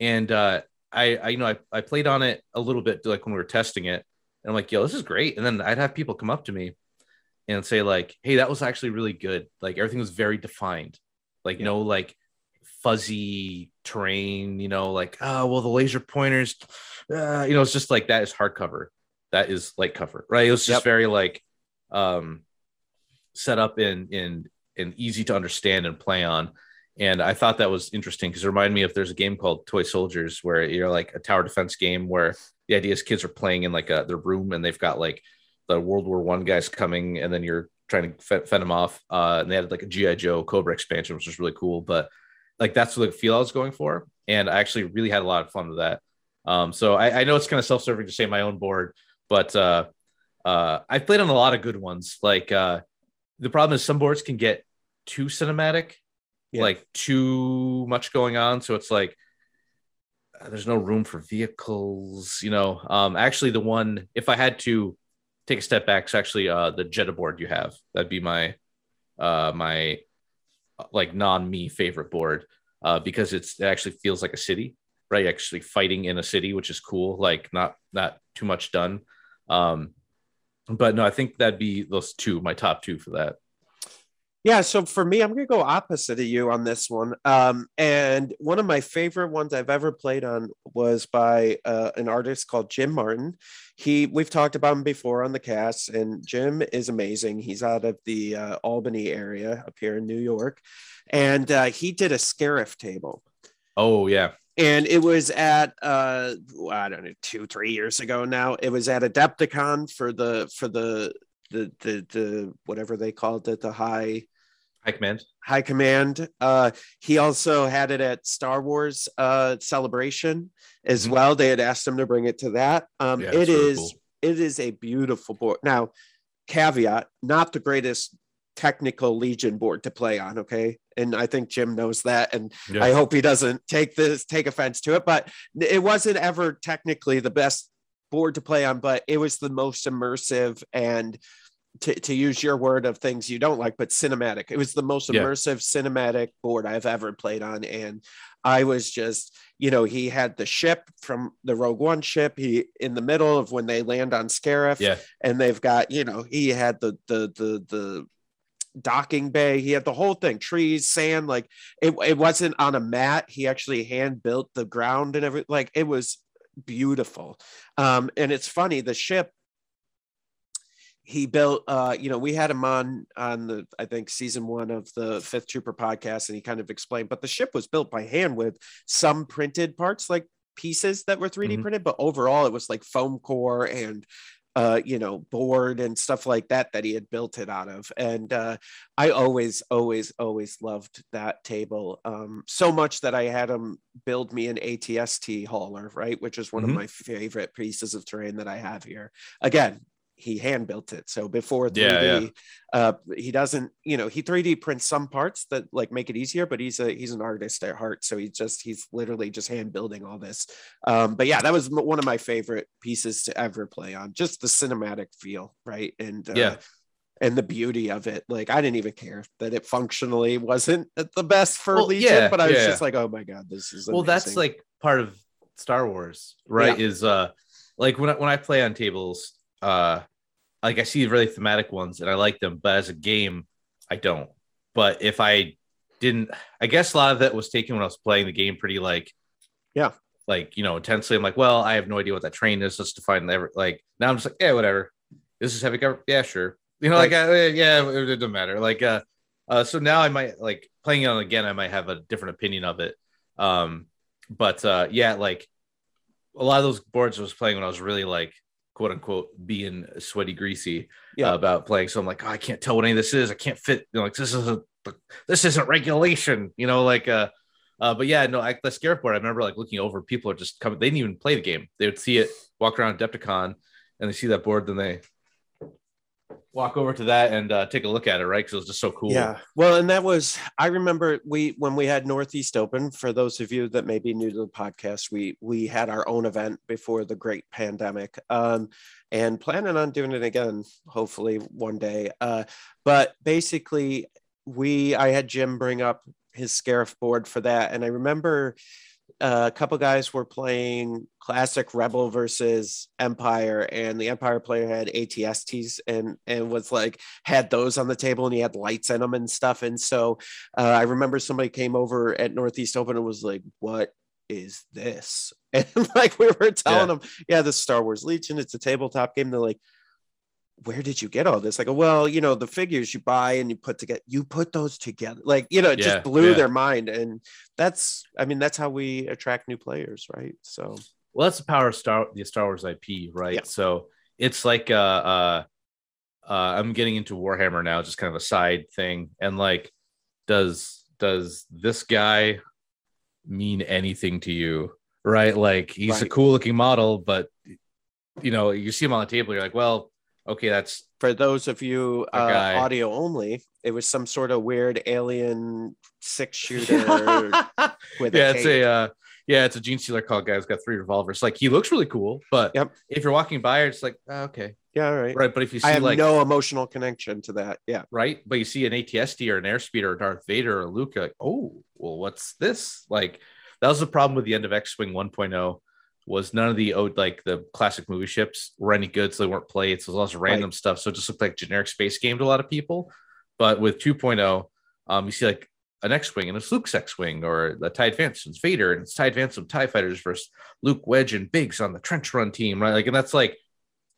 And uh i i you know i, I played on it a little bit like when we were testing it. And i'm like yo this is great. And then i'd have people come up to me and say like hey that was actually really good. Like everything was very defined. Like Yeah. no like fuzzy terrain you know like oh well the laser pointers uh, you know it's just like that is hardcover that is light cover right it was just Yep. very like um set up in in and easy to understand and play on and I thought that was interesting because it reminded me of there's a game called Toy Soldiers where you're like a tower defense game where the idea is kids are playing in like a their room and they've got like the World War One guys coming and then you're trying to fend, fend them off. Uh, and they had like a GI Joe Cobra expansion, which was really cool. But like that's the feel I was going for, and I actually really had a lot of fun with that. Um, so I, I know it's kind of self-serving to say my own board, but uh, uh, I played on a lot of good ones. Like uh, the problem is some boards can get too cinematic, yeah. like too much going on. So it's like uh, there's no room for vehicles. You know, um, actually the one if I had to take a step back, it's actually uh, the Jedha board you have. That'd be my uh, my like non me favorite board uh, because it's it actually feels like a city right? Actually fighting in a city, which is cool. Like not not too much done. Um, but no, I think that'd be those two, my top two for that. Yeah, so for me, I'm gonna go opposite of you on this one. Um, and one of my favorite ones I've ever played on was by uh, an artist called Jim Martin. He we've talked about him before on the cast, and Jim is amazing. He's out of the uh, Albany area up here in New York, and uh, he did a Scarif table. Oh yeah, and it was at uh i don't know two three years ago now it was at adepticon for the for the the the, the whatever they called it the high high command. High command. Uh he also had it at star wars uh celebration as mm-hmm. well. They had asked him to bring it to that. Um yeah, it is cool. it is a beautiful board. Now caveat not the greatest technical legion board to play on okay and i think jim knows that and yeah. i hope he doesn't take this take offense to it but it wasn't ever technically the best board to play on but it was the most immersive and to, to use your word of things you don't like but cinematic it was the most immersive yeah. cinematic board i've ever played on and i was just you know he had the ship from the rogue one ship he in the middle of when they land on scarif yeah and they've got you know he had the the the the docking bay. He had the whole thing, trees, sand. Like it, it wasn't on a mat. He actually hand built the ground and everything. Like it was beautiful. Um, and it's funny, the ship he built uh you know we had him on on the i think season one of the fifth trooper podcast and he kind of explained but the ship was built by hand with some printed parts like pieces that were 3d mm-hmm. printed but overall it was like foam core and uh, you know, board and stuff like that that he had built it out of. And uh, I always, always, always loved that table um, so much that I had him build me an ATST hauler, right, which is one mm-hmm. of my favorite pieces of terrain that I have here. Again, he hand built it. So before 3D, yeah, yeah. Uh, he doesn't, you know, he 3D prints some parts that like make it easier, but he's a he's an artist at heart. So he's just he's literally just hand building all this. Um, but yeah, that was one of my favorite pieces to ever play on. Just the cinematic feel, right? And uh, yeah. And the beauty of it, like I didn't even care that it functionally wasn't the best for well, Legion, yeah, but I was just like, oh my god, this is amazing. well. That's like part of Star Wars, right? Is uh, like when I, when I play on tables, uh like I see really thematic ones and I like them, but as a game, I don't. But if I didn't, I guess a lot of that was taken when I was playing the game pretty like, yeah, like you know, intensely. I'm like, well, I have no idea what that train is. Let's define ever like now. I'm just like, yeah, whatever. This is heavy cover. Yeah, sure. You know, like, like uh, yeah, it, it doesn't matter. Like, uh, uh, so now I might like playing it on again. I might have a different opinion of it. Um, but uh, yeah, like a lot of those boards I was playing when I was really like quote unquote being sweaty greasy yeah. about playing so i'm like oh, i can't tell what any of this is i can't fit you know, like this isn't this isn't regulation you know like uh uh, but yeah, no, I, the Scarif board, I remember like looking over, people are just coming, they didn't even play the game. They would see it, walk around Adepticon, and they see that board, then they walk over to that and uh, take a look at it, right? Because it was just so cool. Yeah. Well, and that was I remember we when we had Northeast Open. For those of you that may be new to the podcast, we we had our own event before the great pandemic, um, and planning on doing it again, hopefully one day. Uh, but basically, we I had Jim bring up his Scarif board for that, and I remember a couple guys were playing classic rebel versus empire and the empire player had atsts and and was like had those on the table and he had lights in them and stuff. And so uh, i remember somebody came over at northeast open and was like what is this? (laughs) And like we were telling yeah. them yeah the star wars legion it's a tabletop game. They're like where did you get all this? I go, well, you know, the figures you buy and you put together, you put those together. Like, you know, it Yeah, just blew yeah. their mind. And that's, I mean, that's how we attract new players, right? So, Well, that's the power of Star the Star Wars IP, right? Yeah. So it's like uh uh uh I'm getting into Warhammer now, just kind of a side thing. And like, does does this guy mean anything to you? Right? Like he's a cool looking model, but you know, you see him on the table, you're like, well, okay, that's for those of you uh, audio only, it was some sort of weird alien six (laughs) shooter with yeah, a it's a uh, yeah, it's a genestealer called guy who's got three revolvers. Like he looks really cool, but Yep. if you're walking by, it's like oh, okay, yeah, all right. right. But if you see I have like no emotional connection to that. Yeah. right, but you see an ATST or an airspeeder or Darth Vader or Luke, you're like oh, well, what's this? Like that was the problem with the end of X-wing 1.0 was none of the oh, like the classic movie ships were any good, so they weren't played. So it was lots of random stuff. So it just looked like generic space game to a lot of people. But with 2.0, um, you see like an X-wing and it's Luke's X-wing, or the TIE Advance and Vader, and it's TIE Advance and TIE Fighters versus Luke Wedge and Biggs on the trench run team, right? Like, and that's like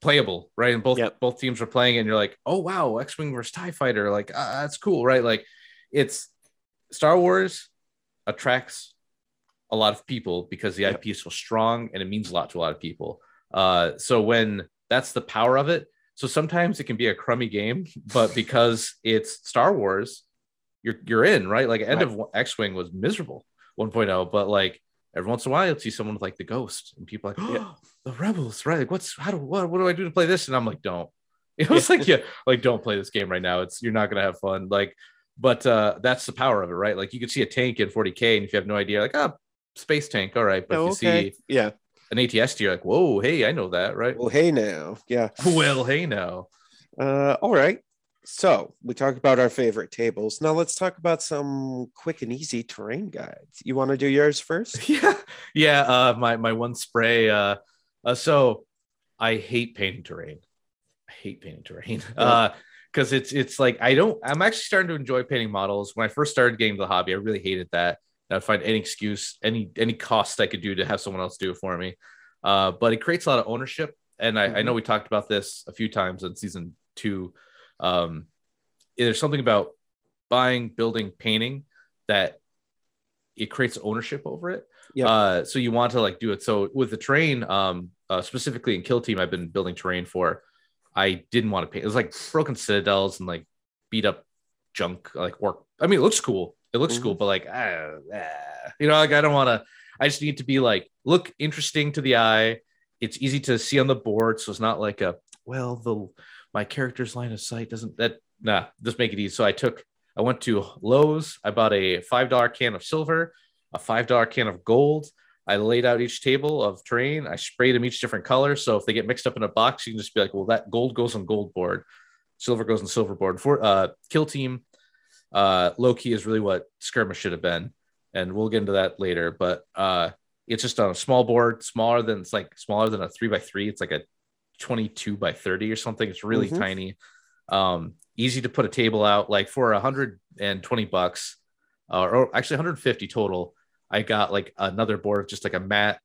playable, right? And both Yep. both teams are playing, and you're like, oh wow, X-wing versus TIE Fighter, like ah, that's cool, right? Like, it's Star Wars attracts a lot of people because the Yep. IP is so strong and it means a lot to a lot of people. Uh, so when that's the power of it, so sometimes it can be a crummy game, but because it's Star Wars, you're you're in, right? Like end of X-wing was miserable 1.0, but like every once in a while you'll see someone with like the ghost and people like, oh, Yeah. the rebels, right? Like what's how do what, what do I do to play this? And I'm like, don't. (laughs) It was like, yeah, like don't play this game right now. It's you're not gonna have fun. Like, but uh that's the power of it, right? Like you could see a tank in 40k, and if you have no idea, like, ah, space tank, all right. But Oh, if you okay. see Yeah. an ATST, you're like, whoa, hey, I know that, right? Well, hey now. Yeah. (laughs) Well, hey now. Uh, all right. So we talked about our favorite tables. Now let's talk about some quick and easy terrain guides. You want to do yours first? (laughs) yeah yeah uh my my one spray uh, uh so i hate painting terrain i hate painting terrain (laughs) uh because it's it's like i don't i'm actually starting to enjoy painting models when i first started getting into the hobby i really hated that i'd find any excuse any any cost i could do to have someone else do it for me uh but it creates a lot of ownership and i, I Mhm. know we talked about this a few times in season two um there's something about buying building painting that it creates ownership over it Yeah. uh, so you want to like do it. So with the terrain, um, uh, specifically in Kill Team, I've been building terrain for. I didn't want to paint. It was like broken citadels and like beat up junk, like work. I mean, it looks cool. It looks Mhm. cool, but like, ah, ah. you know, like I don't want to. I just need to be like look interesting to the eye. It's easy to see on the board, so it's not like a well the my character's line of sight doesn't that nah just make it easy. So I took I went to Lowe's. I bought a five dollar can of silver, a five dollar can of gold. I laid out each table of terrain. I sprayed them each different color. So if they get mixed up in a box, you can just be like, well, that gold goes on gold board, silver goes on silver board. For uh, kill team, uh, low key is really what skirmish should have been, and we'll get into that later. But uh, it's just on a small board, smaller than it's like smaller than a three by three. It's like a twenty-two by thirty or something. It's really Mhm. tiny. Um, easy to put a table out. Like for a hundred and twenty bucks, uh, or actually 150 total. I got like another board, just like a mat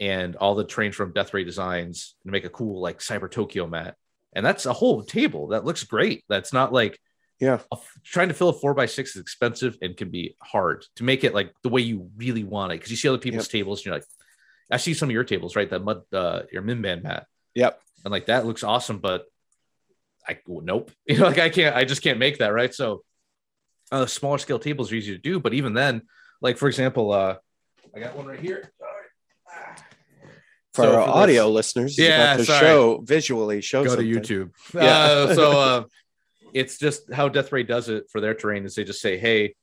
and all the trains from Death Ray Designs to make a cool like Cyber Tokyo mat. And that's a whole table that looks great. That's not like Yeah. trying to fill a four by six is expensive and can be hard to make it like the way you really want it. Cause you see other people's tables and you're like, I see some of your tables, right? That mud, uh, your Mimban mat. Yep. And like that looks awesome, but I nope. (laughs) You know, like I can't, I just can't make that, right? So uh, smaller scale tables are easy to do, but even then, like for example, uh, I got one right here. Sorry. For So our this- audio listeners, Yeah, about to sorry. show visually show go to. YouTube. Yeah. Uh, so uh, (laughs) it's just how Death Ray does it for their terrain is they just say, hey,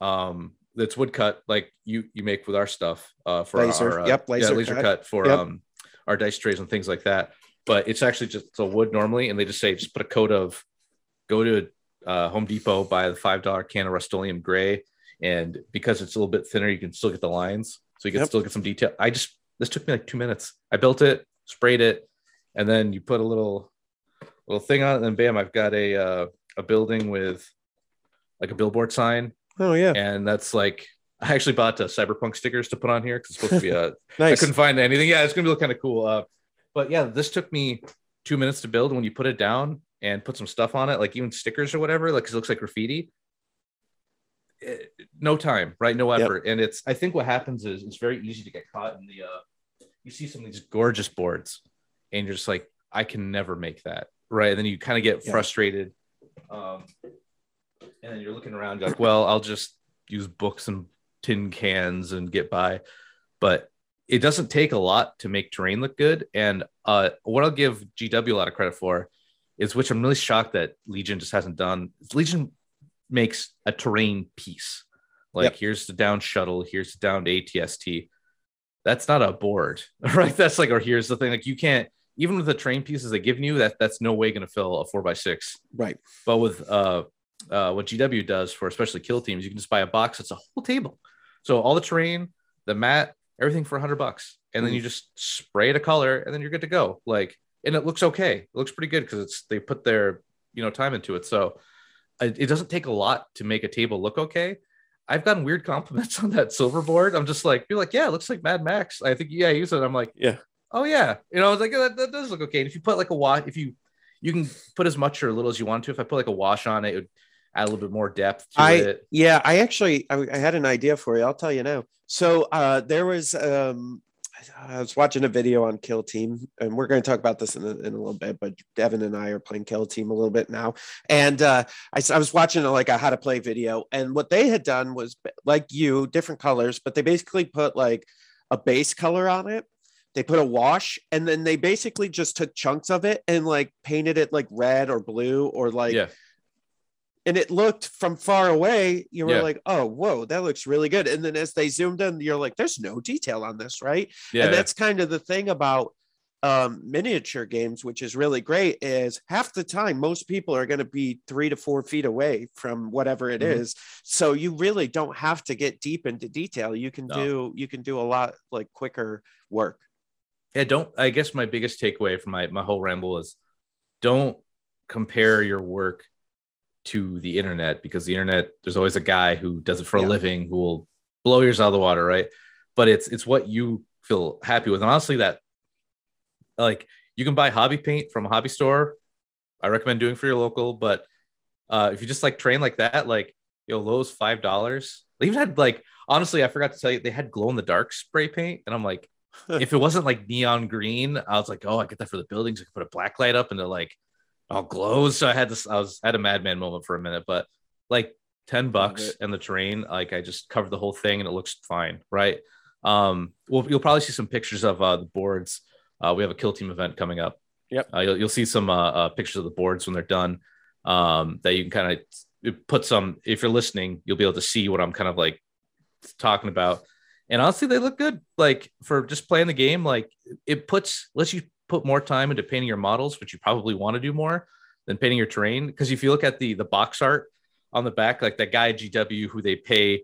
um, that's woodcut like you you make with our stuff uh, for Laser. our uh, Yep, yeah, laser laser cut. cut, for Yep. um, our dice trays and things like that. But it's actually just a wood normally, and they just say just put a coat of go to uh, Home Depot buy the five dollar can of Rust-Oleum gray, and because it's a little bit thinner, you can still get the lines, so you can Yep. still get some detail. I just this took me like two minutes. I built it, sprayed it, and then you put a little little thing on it, and then bam, I've got a uh, a building with like a billboard sign, Oh yeah, and that's like I actually bought uh, cyberpunk stickers to put on here because it's supposed to be a. (laughs) I nice. couldn't find anything. Yeah, it's gonna be kind of cool. Uh, but yeah, this took me two minutes to build. When you put it down and put some stuff on it, like even stickers or whatever, like 'cause it looks like graffiti, it- no time, right? No Yep. effort. And it's I think what happens is it's very easy to get caught in the uh you see some of these gorgeous boards and you're just like, I can never make that. Right. And then you kind of get Yeah. frustrated. Um and then you're looking around, you're like, well, I'll just use books and tin cans and get by. But it doesn't take a lot to make terrain look good. And uh, what I'll give GW a lot of credit for is, which I'm really shocked that Legion just hasn't done. Legion makes a terrain piece. Like Yep. here's the down shuttle, here's the down ATST. That's not a board, (laughs) right? That's like, or here's the thing. Like you can't even with the train pieces they give you, that that's no way going to fill a four by six. Right. But with uh, uh, what GW does for especially kill teams, you can just buy a box. It's a whole table. So all the terrain, the mat, everything for a hundred bucks, and then you just spray it a color, and then you're good to go. Like, and it looks okay. It looks pretty good because it's they put their you know time into it. So it, it doesn't take a lot to make a table look okay. I've gotten weird (laughs) compliments on that silver board. I'm just like, you're like, yeah, it looks like Mad Max. I think yeah, I use it. I'm like, Yeah. Oh yeah, you know, I was like, that, that does look okay. And if you put like a wash, if you you can put as much or a little as you want to. If I put like a wash on it, it would add a little bit more depth to I it. yeah, I actually I, I had an idea for you. I'll tell you now. So uh, there was um, I was watching a video on Kill Team, and we're going to talk about this in a, in a little bit. But Devin and I are playing Kill Team a little bit now, and uh, I was watching a, like a how to play video, and what they had done was like you, different colors, but they basically put like a base color on it. They put a wash, and then they basically just took chunks of it and like painted it like red or blue or like yeah, and it looked from far away you were Yeah. like oh whoa that looks really good and then as they zoomed in you're like there's no detail on this right yeah, and that's kind of the thing about um, miniature games which is really great is half the time most people are going to be three to four feet away from whatever it is. Mhm. so you really don't have to get deep into detail you can No. do you can do a lot like quicker work yeah. Don't. I guess my biggest takeaway from my my whole ramble is, don't compare your work to the internet because the internet there's always a guy who does it for Yeah. a living who will blow yours out of the water, right? But it's it's what you feel happy with, and honestly, that like you can buy hobby paint from a hobby store. I recommend doing for your local, but uh, if you just like train like that, like yo, Lowe's five dollars. They even had like honestly, I forgot to tell you they had glow in the dark spray paint, and I'm like, if it wasn't like neon green, I was like, oh, I get that for the buildings. I could put a black light up and it like all glows. So I had this, I was I had a madman moment for a minute, but like 10 bucks and the terrain, like I just covered the whole thing and it looks fine, right? Um, well, you'll probably see some pictures of uh, the boards. Uh, we have a kill team event coming up. Yep. Uh, you'll, you'll see some uh, uh, pictures of the boards when they're done. Um, that you can kind of put some. If you're listening, you'll be able to see what I'm kind of like talking about. And honestly, they look good. Like for just playing the game, like it puts lets you put more time into painting your models, which you probably want to do more than painting your terrain. Because if you look at the the box art on the back, like that guy GW who they pay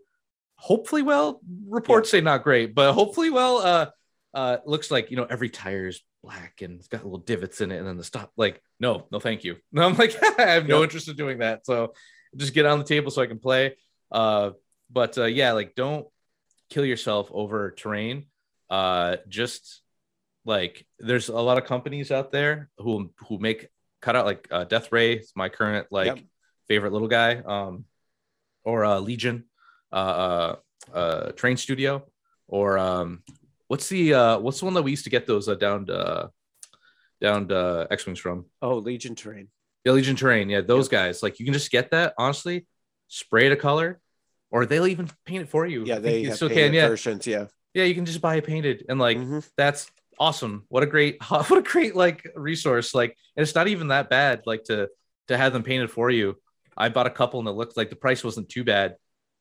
hopefully well, reports say not great, but hopefully well, uh uh looks like you know every tire is black and it's got little divots in it, and then the stop like no, no thank you. (laughs) No, I'm like, (laughs) I have no Yeah. interest in doing that. So just get on the table so I can play. Uh but uh yeah, like don't kill yourself over terrain. Uh just like there's a lot of companies out there who who make cut out like uh, Death Ray is my current like Yep. favorite little guy um or uh Legion uh uh, uh Train Studio or um what's the uh what's the one that we used to get those uh, down uh down uh X-Wings from oh legion terrain yeah, Legion Terrain yeah those guys like you can just get that honestly spray it a color or they'll even paint it for you. Yeah they you still can yeah. versions yeah. Yeah you can just buy it painted and like Mhm. that's awesome. What a great (laughs) what a great like resource. Like and it's not even that bad like to to have them painted for you. I bought a couple and it looked like the price wasn't too bad.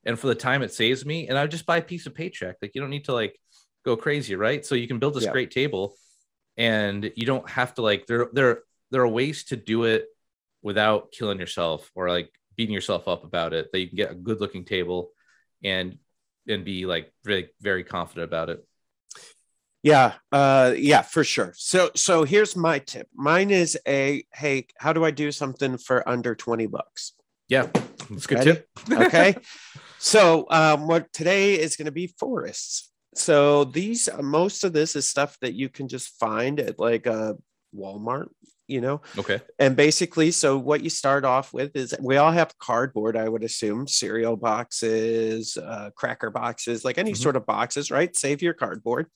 And for the time it saves me and i just buy a piece of paycheck. Like you don't need to like go crazy right? So you can build this Yeah. great table and you don't have to like there there there are ways to do it without killing yourself or like beating yourself up about it that you can get a good looking table and and be like very very confident about it Yeah, uh, yeah, for sure. So, so here's my tip. Mine is a hey, how do I do something for under twenty bucks? Yeah, it's good Ready? tip. (laughs) Okay. so, um, what today is going to be forests. So these, most of this is stuff that you can just find at like a Walmart, you know? Okay. and basically so what you start off with is we all have cardboard i would assume cereal boxes uh, cracker boxes like any Mhm. sort of boxes right? Save your cardboard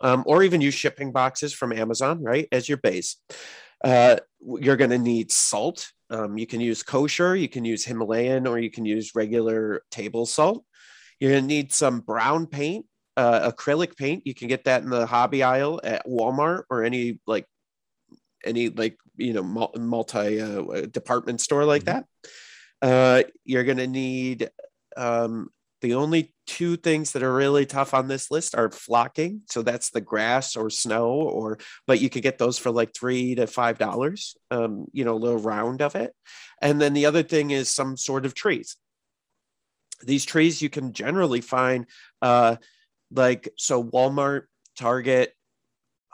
um, or even use shipping boxes from amazon right as your base. Uh, you're going to need salt. Um, you can use kosher you can use himalayan or you can use regular table salt. You're going to need some brown paint uh, acrylic paint. You can get that in the hobby aisle at walmart or any like any like you know multi uh, department store like Mhm. that uh, you're going to need um, the only two things that are really tough on this list are flocking. So that's the grass or snow or but you could get those for like three to five dollars um, you know a little round of it. And then the other thing is some sort of trees. These trees you can generally find uh, like so walmart target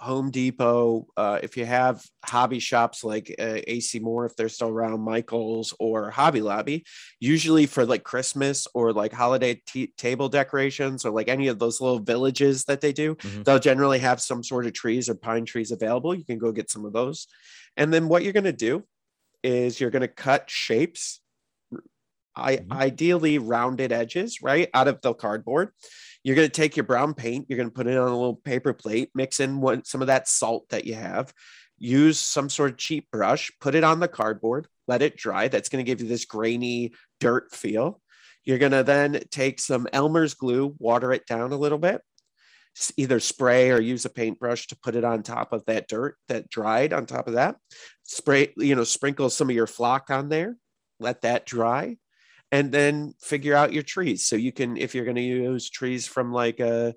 home depot uh, if you have hobby shops like uh, ac moore if they're still around michael's or hobby lobby usually for like christmas or like holiday t- table decorations or like any of those little villages that they do Mhm. they'll generally have some sort of trees or pine trees available you can go get some of those and then what you're going to do is you're going to cut shapes I, Mhm. ideally rounded edges right out of the cardboard you're going to take your brown paint you're going to put it on a little paper plate mix in some of that salt that you have use some sort of cheap brush put it on the cardboard let it dry that's going to give you this grainy dirt feel. You're going to then take some elmer's glue water it down a little bit either spray or use a paintbrush to put it on top of that dirt that dried on top of that. Spray you know sprinkle some of your flock on there let that dry and then figure out your trees so you can if you're going to use trees from like a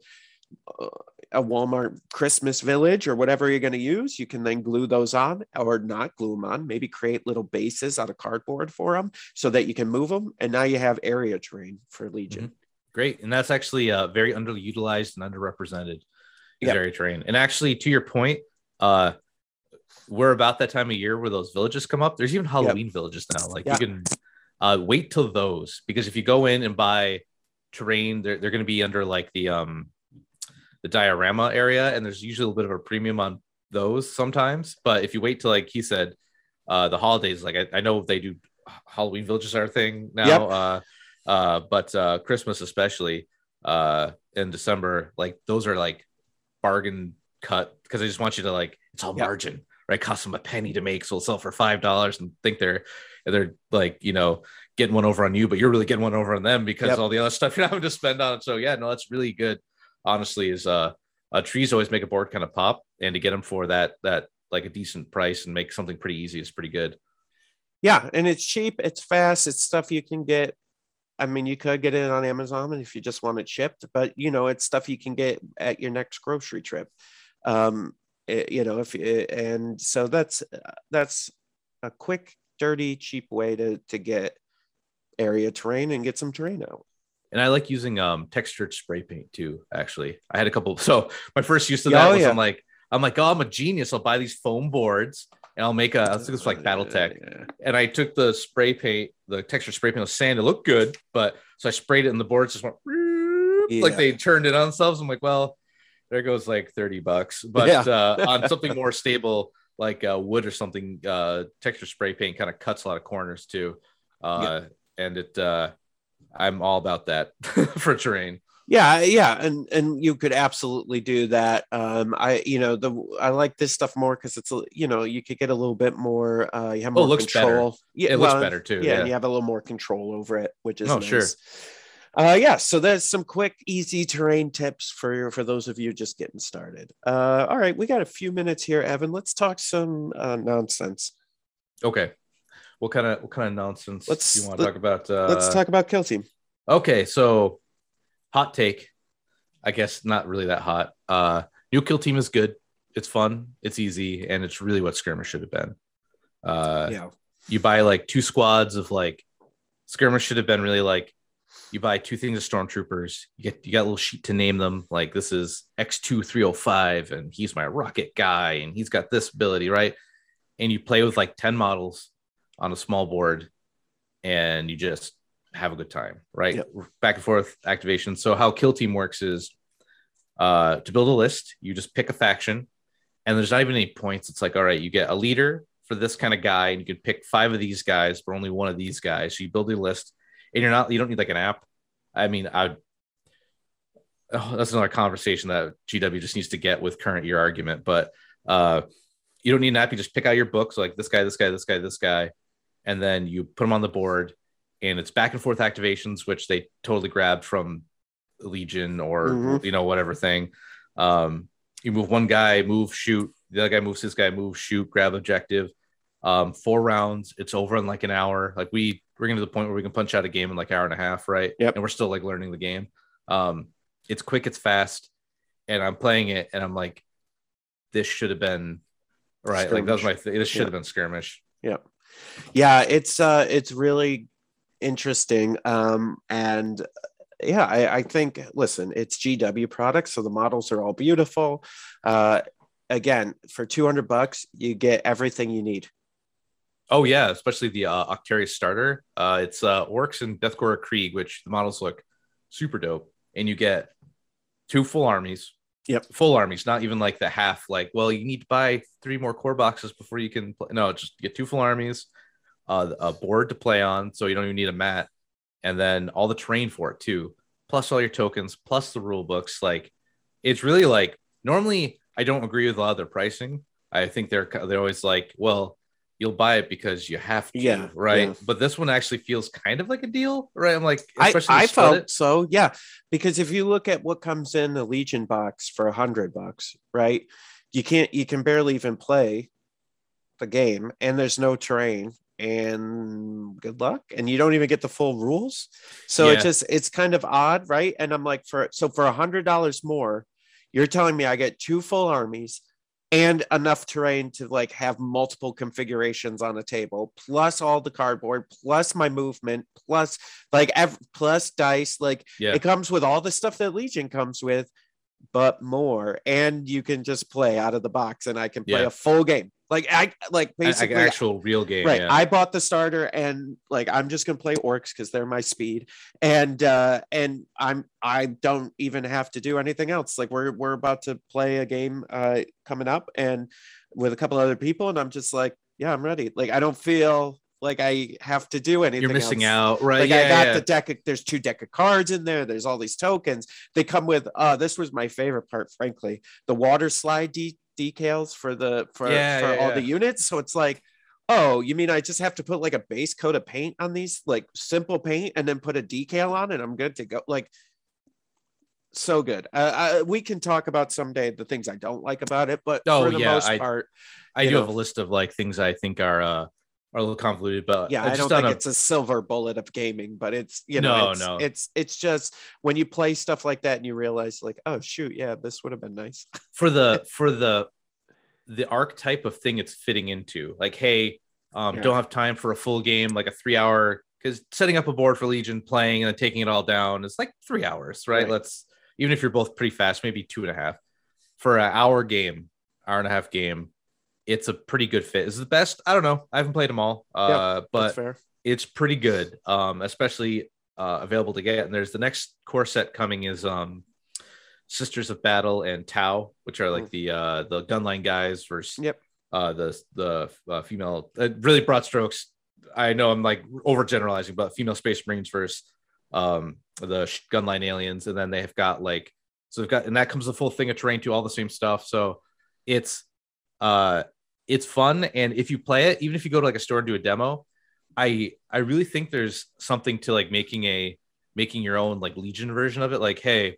a Walmart Christmas village or whatever you're going to use, you can then glue those on or not glue them on, maybe create little bases out of cardboard for them so that you can move them. And now you have area terrain for Legion. Great. And that's actually uh, very underutilized and underrepresented is Yep. area terrain. And actually, to your point, uh, we're about that time of year where those villages come up. There's even Halloween villages now. Like Yeah. you can uh, wait till those because if you go in and buy terrain, they're, they're going to be under like the um the diorama area, and there's usually a little bit of a premium on those sometimes. But if you wait till like he said, uh, the holidays, like I, I know they do Halloween villages are a thing now. Yep. Uh, uh, but uh, Christmas especially uh, in December, like those are like bargain cut because I just want you to like it's all Yeah. margin, right? Cost them a penny to make, so it'll sell for five dollars and think they're they're like you know getting one over on you, but you're really getting one over on them because Yep. all the other stuff you're (laughs) having to spend on it. So yeah, no, that's really good. Honestly, is uh, uh trees always make a board kind of pop, and to get them for that that like a decent price and make something pretty easy is pretty good. Yeah. And it's cheap, it's fast, it's stuff you can get. I mean, you could get it on Amazon if you just want it shipped, but you know, it's stuff you can get at your next grocery trip. Um, it- you know, if you- and so that's that's a quick, dirty, cheap way to to get area terrain and get some terrain out. And I like using um textured spray paint too. Actually, I had a couple. So my first use of that oh, was yeah. I'm like I'm like oh I'm a genius. I'll buy these foam boards and I'll make a I think it's like BattleTech. Yeah. And I took the spray paint, the textured spray paint was sand. It looked good, but so I sprayed it and the boards just went Yeah. (laughs) like they turned it on themselves. I'm like, well, there goes like 30 bucks. But Yeah. uh, on something more stable like uh, wood or something, uh, texture spray paint kind of cuts a lot of corners too. Uh, And it, uh, I'm all about that (laughs) for terrain. yeah yeah and and you could absolutely do that um i you know the i like this stuff more because it's a- you know you could get a little bit more uh you have Oh, more looks better. control yeah It looks better too. yeah, Yeah. and you have a little more control over it which is Oh, nice. sure. Uh yeah so there's some quick easy terrain tips for for those of you just getting started uh all right we got a few minutes here evan let's talk some uh nonsense Okay. What kind of what kind of nonsense Let's- do you want to talk about? Uh, let's talk about kill team Okay, so hot take. I guess not really that hot. Uh new kill team is good. It's fun, it's easy, and it's really what skirmish should have been. Uh yeah you buy like two squads of like skirmish should have been really like you buy two things of stormtroopers, you get you got a little sheet to name them, like this is X2305, and he's my rocket guy, and he's got this ability, right? And you play with like 10 models on a small board and you just have a good time, right? Yep. Back and forth activation. So how kill team works is uh to build a list, you just pick a faction, and there's not even any points. It's like, all right, you get a leader, for this kind of guy, and you can pick five of these guys, but only one of these guys. So you build a list, and you're not you don't need like an app. I mean, I oh, that's another conversation that GW just needs to get with current year argument, but uh, you don't need an app. You just pick out your books, like this guy, this guy, this guy, this guy, and then you put them on the board, and it's back and forth activations, which they totally grabbed from Legion or mm-hmm. you know whatever thing. Um, you move one guy, move, shoot. The other guy moves this guy, move, shoot, grab objective. Um, four rounds. It's over in like an hour. Like we we're getting to the point where we can punch out a game in like hour and a half, right? Yep. And we're still like learning the game. Um, it's quick, it's fast, and I'm playing it, and I'm like, this should have been right. Skirmish. Like that was my. Th- this should have been skirmish. Yep. Yeah, it's uh, it's really interesting. Um, and yeah, I, I think listen, it's GW products, so the models are all beautiful. Uh, again, for 200 bucks, you get everything you need. Oh yeah, especially the uh, Octarius starter. Uh, it's uh, Orcs and Death Korps of Krieg, which the models look super dope, and you get two full armies. Yep, full armies, not even like the half. Like, well, you need to buy three more core boxes before you can. Play. No, just get two full armies, uh, a board to play on, so you don't even need a mat, and then all the terrain for it too, plus all your tokens, plus the rule books. Like, it's really like normally I don't agree with a lot of their pricing. I think they're they're always like, well, you'll buy it because you have to, yeah, right? Yeah. But this one actually feels kind of like a deal, right? I'm like, I, I felt it. so, yeah, because if you look at what comes in the Legion box for a hundred bucks, right? You can't, you can barely even play the game, and there's no terrain, and good luck, and you don't even get the full rules. So yeah. it just, it's kind of odd, right? And I'm like, for so for a hundred dollars more, you're telling me I get two full armies and enough terrain to like have multiple configurations on a table plus all the cardboard plus my movement plus like ev- plus dice like yeah. it comes with all the stuff that legion comes with but more and you can just play out of the box and i can play yeah. a full game like I like basically like actual real game. Right. Yeah. I bought the starter and like I'm just gonna play orcs because they're my speed. And uh and I'm I don't even have to do anything else. Like we're we're about to play a game uh coming up and with a couple other people, and I'm just like, yeah, I'm ready. Like I don't feel like I have to do anything. You're missing else. out, right? Like yeah, I got yeah. the deck. Of, there's two deck of cards in there. There's all these tokens. They come with. Uh, this was my favorite part, frankly. The water slide de- decals for the for, yeah, for all the units. So it's like, oh, you mean I just have to put like a base coat of paint on these, like simple paint, and then put a decal on, and I'm good to go. Like, so good. Uh, I, we can talk about someday the things I don't like about it, but Oh, for the yeah, most I- part, I do know. have a list of like things I think are uh are a little convoluted, but yeah, I don't think a- it's a silver bullet of gaming, but it's you know, No, it's, no. it's it's just when you play stuff like that and you realize like, oh shoot, yeah, this would have been nice. (laughs) for the for the the archetype of thing it's fitting into. Like, hey, um, Yeah. don't have time for a full game, like a three hour because setting up a board for Legion, playing and then taking it all down is like three hours, right? Right. Let's even if you're both pretty fast, maybe two and a half for an hour game, hour and a half game. It's a pretty good fit. Is the best. I don't know. I haven't played them all, uh, That's but it's pretty good. Um, especially uh, available to get. And there's the next core set coming is um, Sisters of Battle and Tau, which are like the uh, the gunline guys versus Yep. uh, the the uh, female. Uh, really broad strokes. I know I'm like overgeneralizing, but female space marines versus um, the gunline aliens, and then they have got like so they've got and that comes the full thing of terrain too, all the same stuff. So it's uh it's fun, and if you play it, even if you go to like a store and do a demo, I I really think there's something to like making a making your own like Legion version of it. Like, hey,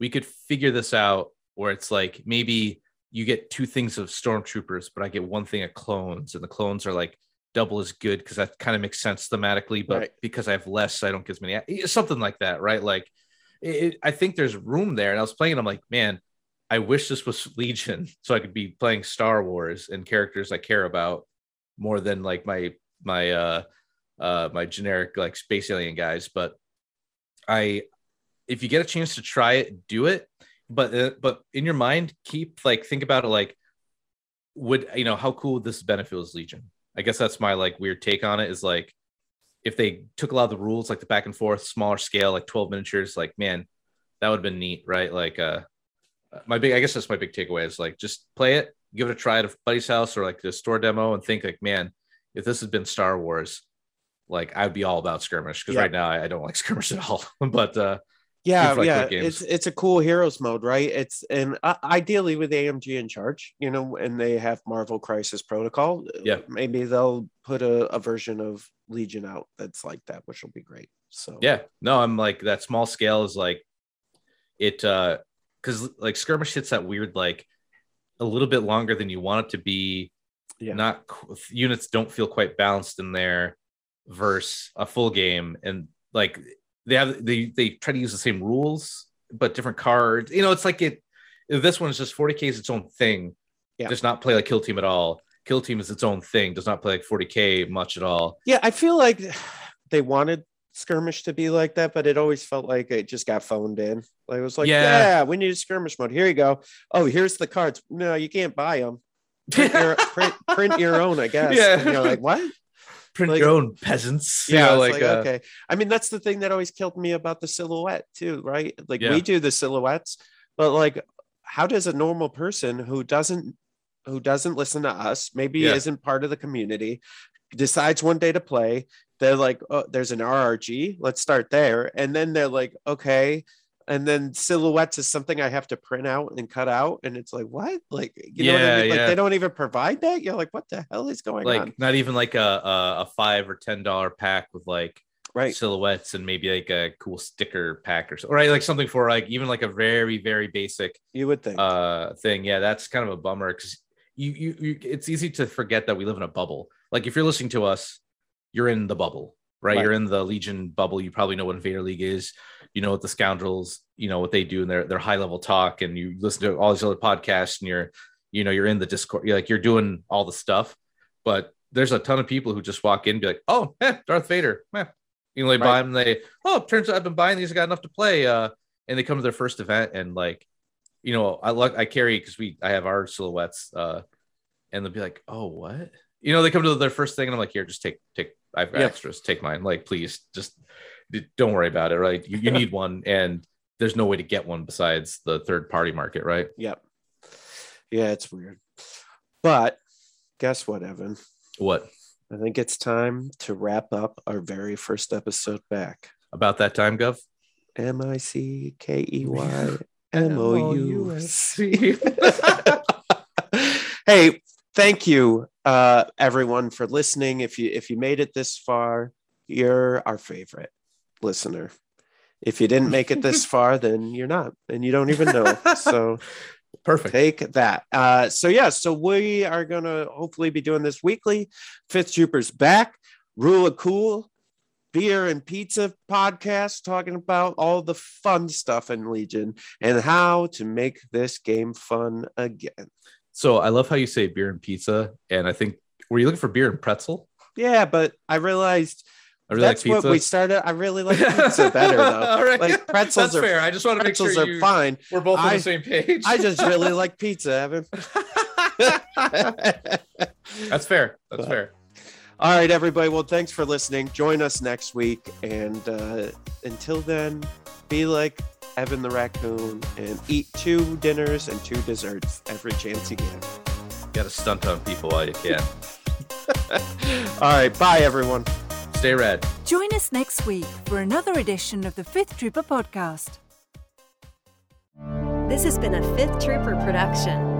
we could figure this out where it's like maybe you get two things of stormtroopers, but I get one thing of clones, and the clones are like double as good because that kind of makes sense thematically. But Right. because I have less, I don't get as many. Eh, something like that, right? Like, it, I think there's room there. And I was playing, and I'm like, man, I wish this was (laughs) Legion, so I could be playing Star Wars and characters I care about more than like my my uh uh my generic like space alien guys. But I, if you get a chance to try it, do it. But uh, but in your mind, keep like think about it like, would you know how cool would this benefit as Legion? I guess that's my like weird take on it. Is like if they took a lot of the rules, like the back and forth, smaller scale, like twelve miniatures, like man, that would have been neat, right? Like uh, my big, I guess that's my big takeaway is like just play it, give it a try at a buddy's house or like the store demo and think like, man, if this had been Star Wars, like I'd be all about skirmish because Yeah. right now I, I don't like (laughs) skirmish at all. (laughs) but uh yeah like, yeah it's it's a cool heroes mode right it's and uh, ideally with amg in charge you know and they have marvel crisis protocol Yeah. maybe they'll put a, a version of legion out that's like that which will be great so yeah, no, I'm like that small scale is like it uh because like skirmish hits that weird like a little bit longer than you want it to be. Yeah. Not units don't feel quite balanced in there versus a full game and like they have they they try to use the same rules but different cards. You know, it's like it this one is just 40k is its own thing. Yeah. Does not play like Kill Team at all. Kill Team is its own thing. Does not play like 40k much at all. yeah i feel like they wanted skirmish to be like that but it always felt like it just got phoned in like it was like Yeah. yeah, we need a skirmish mode here you go oh here's the cards no you can't buy them print your, (laughs) print, print your own i guess Yeah. And you're like what Print Like- your own peasants. You yeah know, like, like, uh, okay i mean that's the thing that always killed me about the silhouette too right like Yeah. we do the silhouettes but like how does a normal person who doesn't who doesn't listen to us maybe Yeah. isn't part of the community decides one day to play they're like oh there's an rrg let's start there and then they're like okay and then silhouettes is something I have to print out and cut out, and it's like what, like you know, what I Yeah, mean? like yeah. they don't even provide that. You're like, what the hell is going on? like on? not even like a, a a five or ten dollar pack with like Right? silhouettes and maybe like a cool sticker pack or so, right? Like something for like even like a very very basic You would think. uh thing. Yeah, that's kind of a bummer because you, you you it's easy to forget that we live in a bubble. Like if you're listening to us, you're in the bubble, right? Right. You're in the Legion bubble. You probably know what Invader League is. You know what the scoundrels, you know what they do in their their high level talk, and you listen to all these other podcasts, and you're, you know, you're in the Discord. You're like you're doing all the stuff, but there's a ton of people who just walk in and be like, oh, eh, Darth Vader, eh. you know, they buy them. They oh, turns out I've been buying these. I got enough to play. Uh, and they come to their first event and like, you know, I look, I carry because we I have our silhouettes. Uh, and they'll be like, oh, what? You know, they come to their first thing and I'm like, here, just take take. I've Yeah. extras. Take mine. Like, please, just don't worry about it. Right? You, you need one, (laughs) and there's no way to get one besides the third party market, right? Yep. Yeah, it's weird. But guess what, Evan? What I think it's time to wrap up our very first episode back. about that time, Gov? M I C K E Y M O U C. (laughs) (laughs) Hey, thank you, uh, everyone, for listening. If you if you made it this far, you're our favorite listener. If you didn't make it this (laughs) far, then you're not, and you don't even know. So (laughs) Perfect. take that. Uh, so yeah, so we are gonna hopefully be doing this weekly. Fifth Troopers back, Rule of Cool, beer and pizza podcast, talking about all the fun stuff in Legion and how to make this game fun again. So I love how you say beer and pizza, and I think were you looking for beer and pretzel? Yeah, but I realized I really that's like pizza. what we started. I really like (laughs) pizza better though. All right. Like pretzels That's are fair. I just want to make pretzels sure are you, fine. we're both on I- the same page. I just really (laughs) like pizza, Evan. That's fair. That's But- fair. All right, everybody. Well, thanks for listening. Join us next week. And uh, until then, be like Evan the raccoon and eat two dinners and two desserts every chance you get. Got to stunt on people while you can. (laughs) All right. Bye, everyone. Stay red. Join us next week for another edition of the Fifth Trooper podcast. This has been a Fifth Trooper production.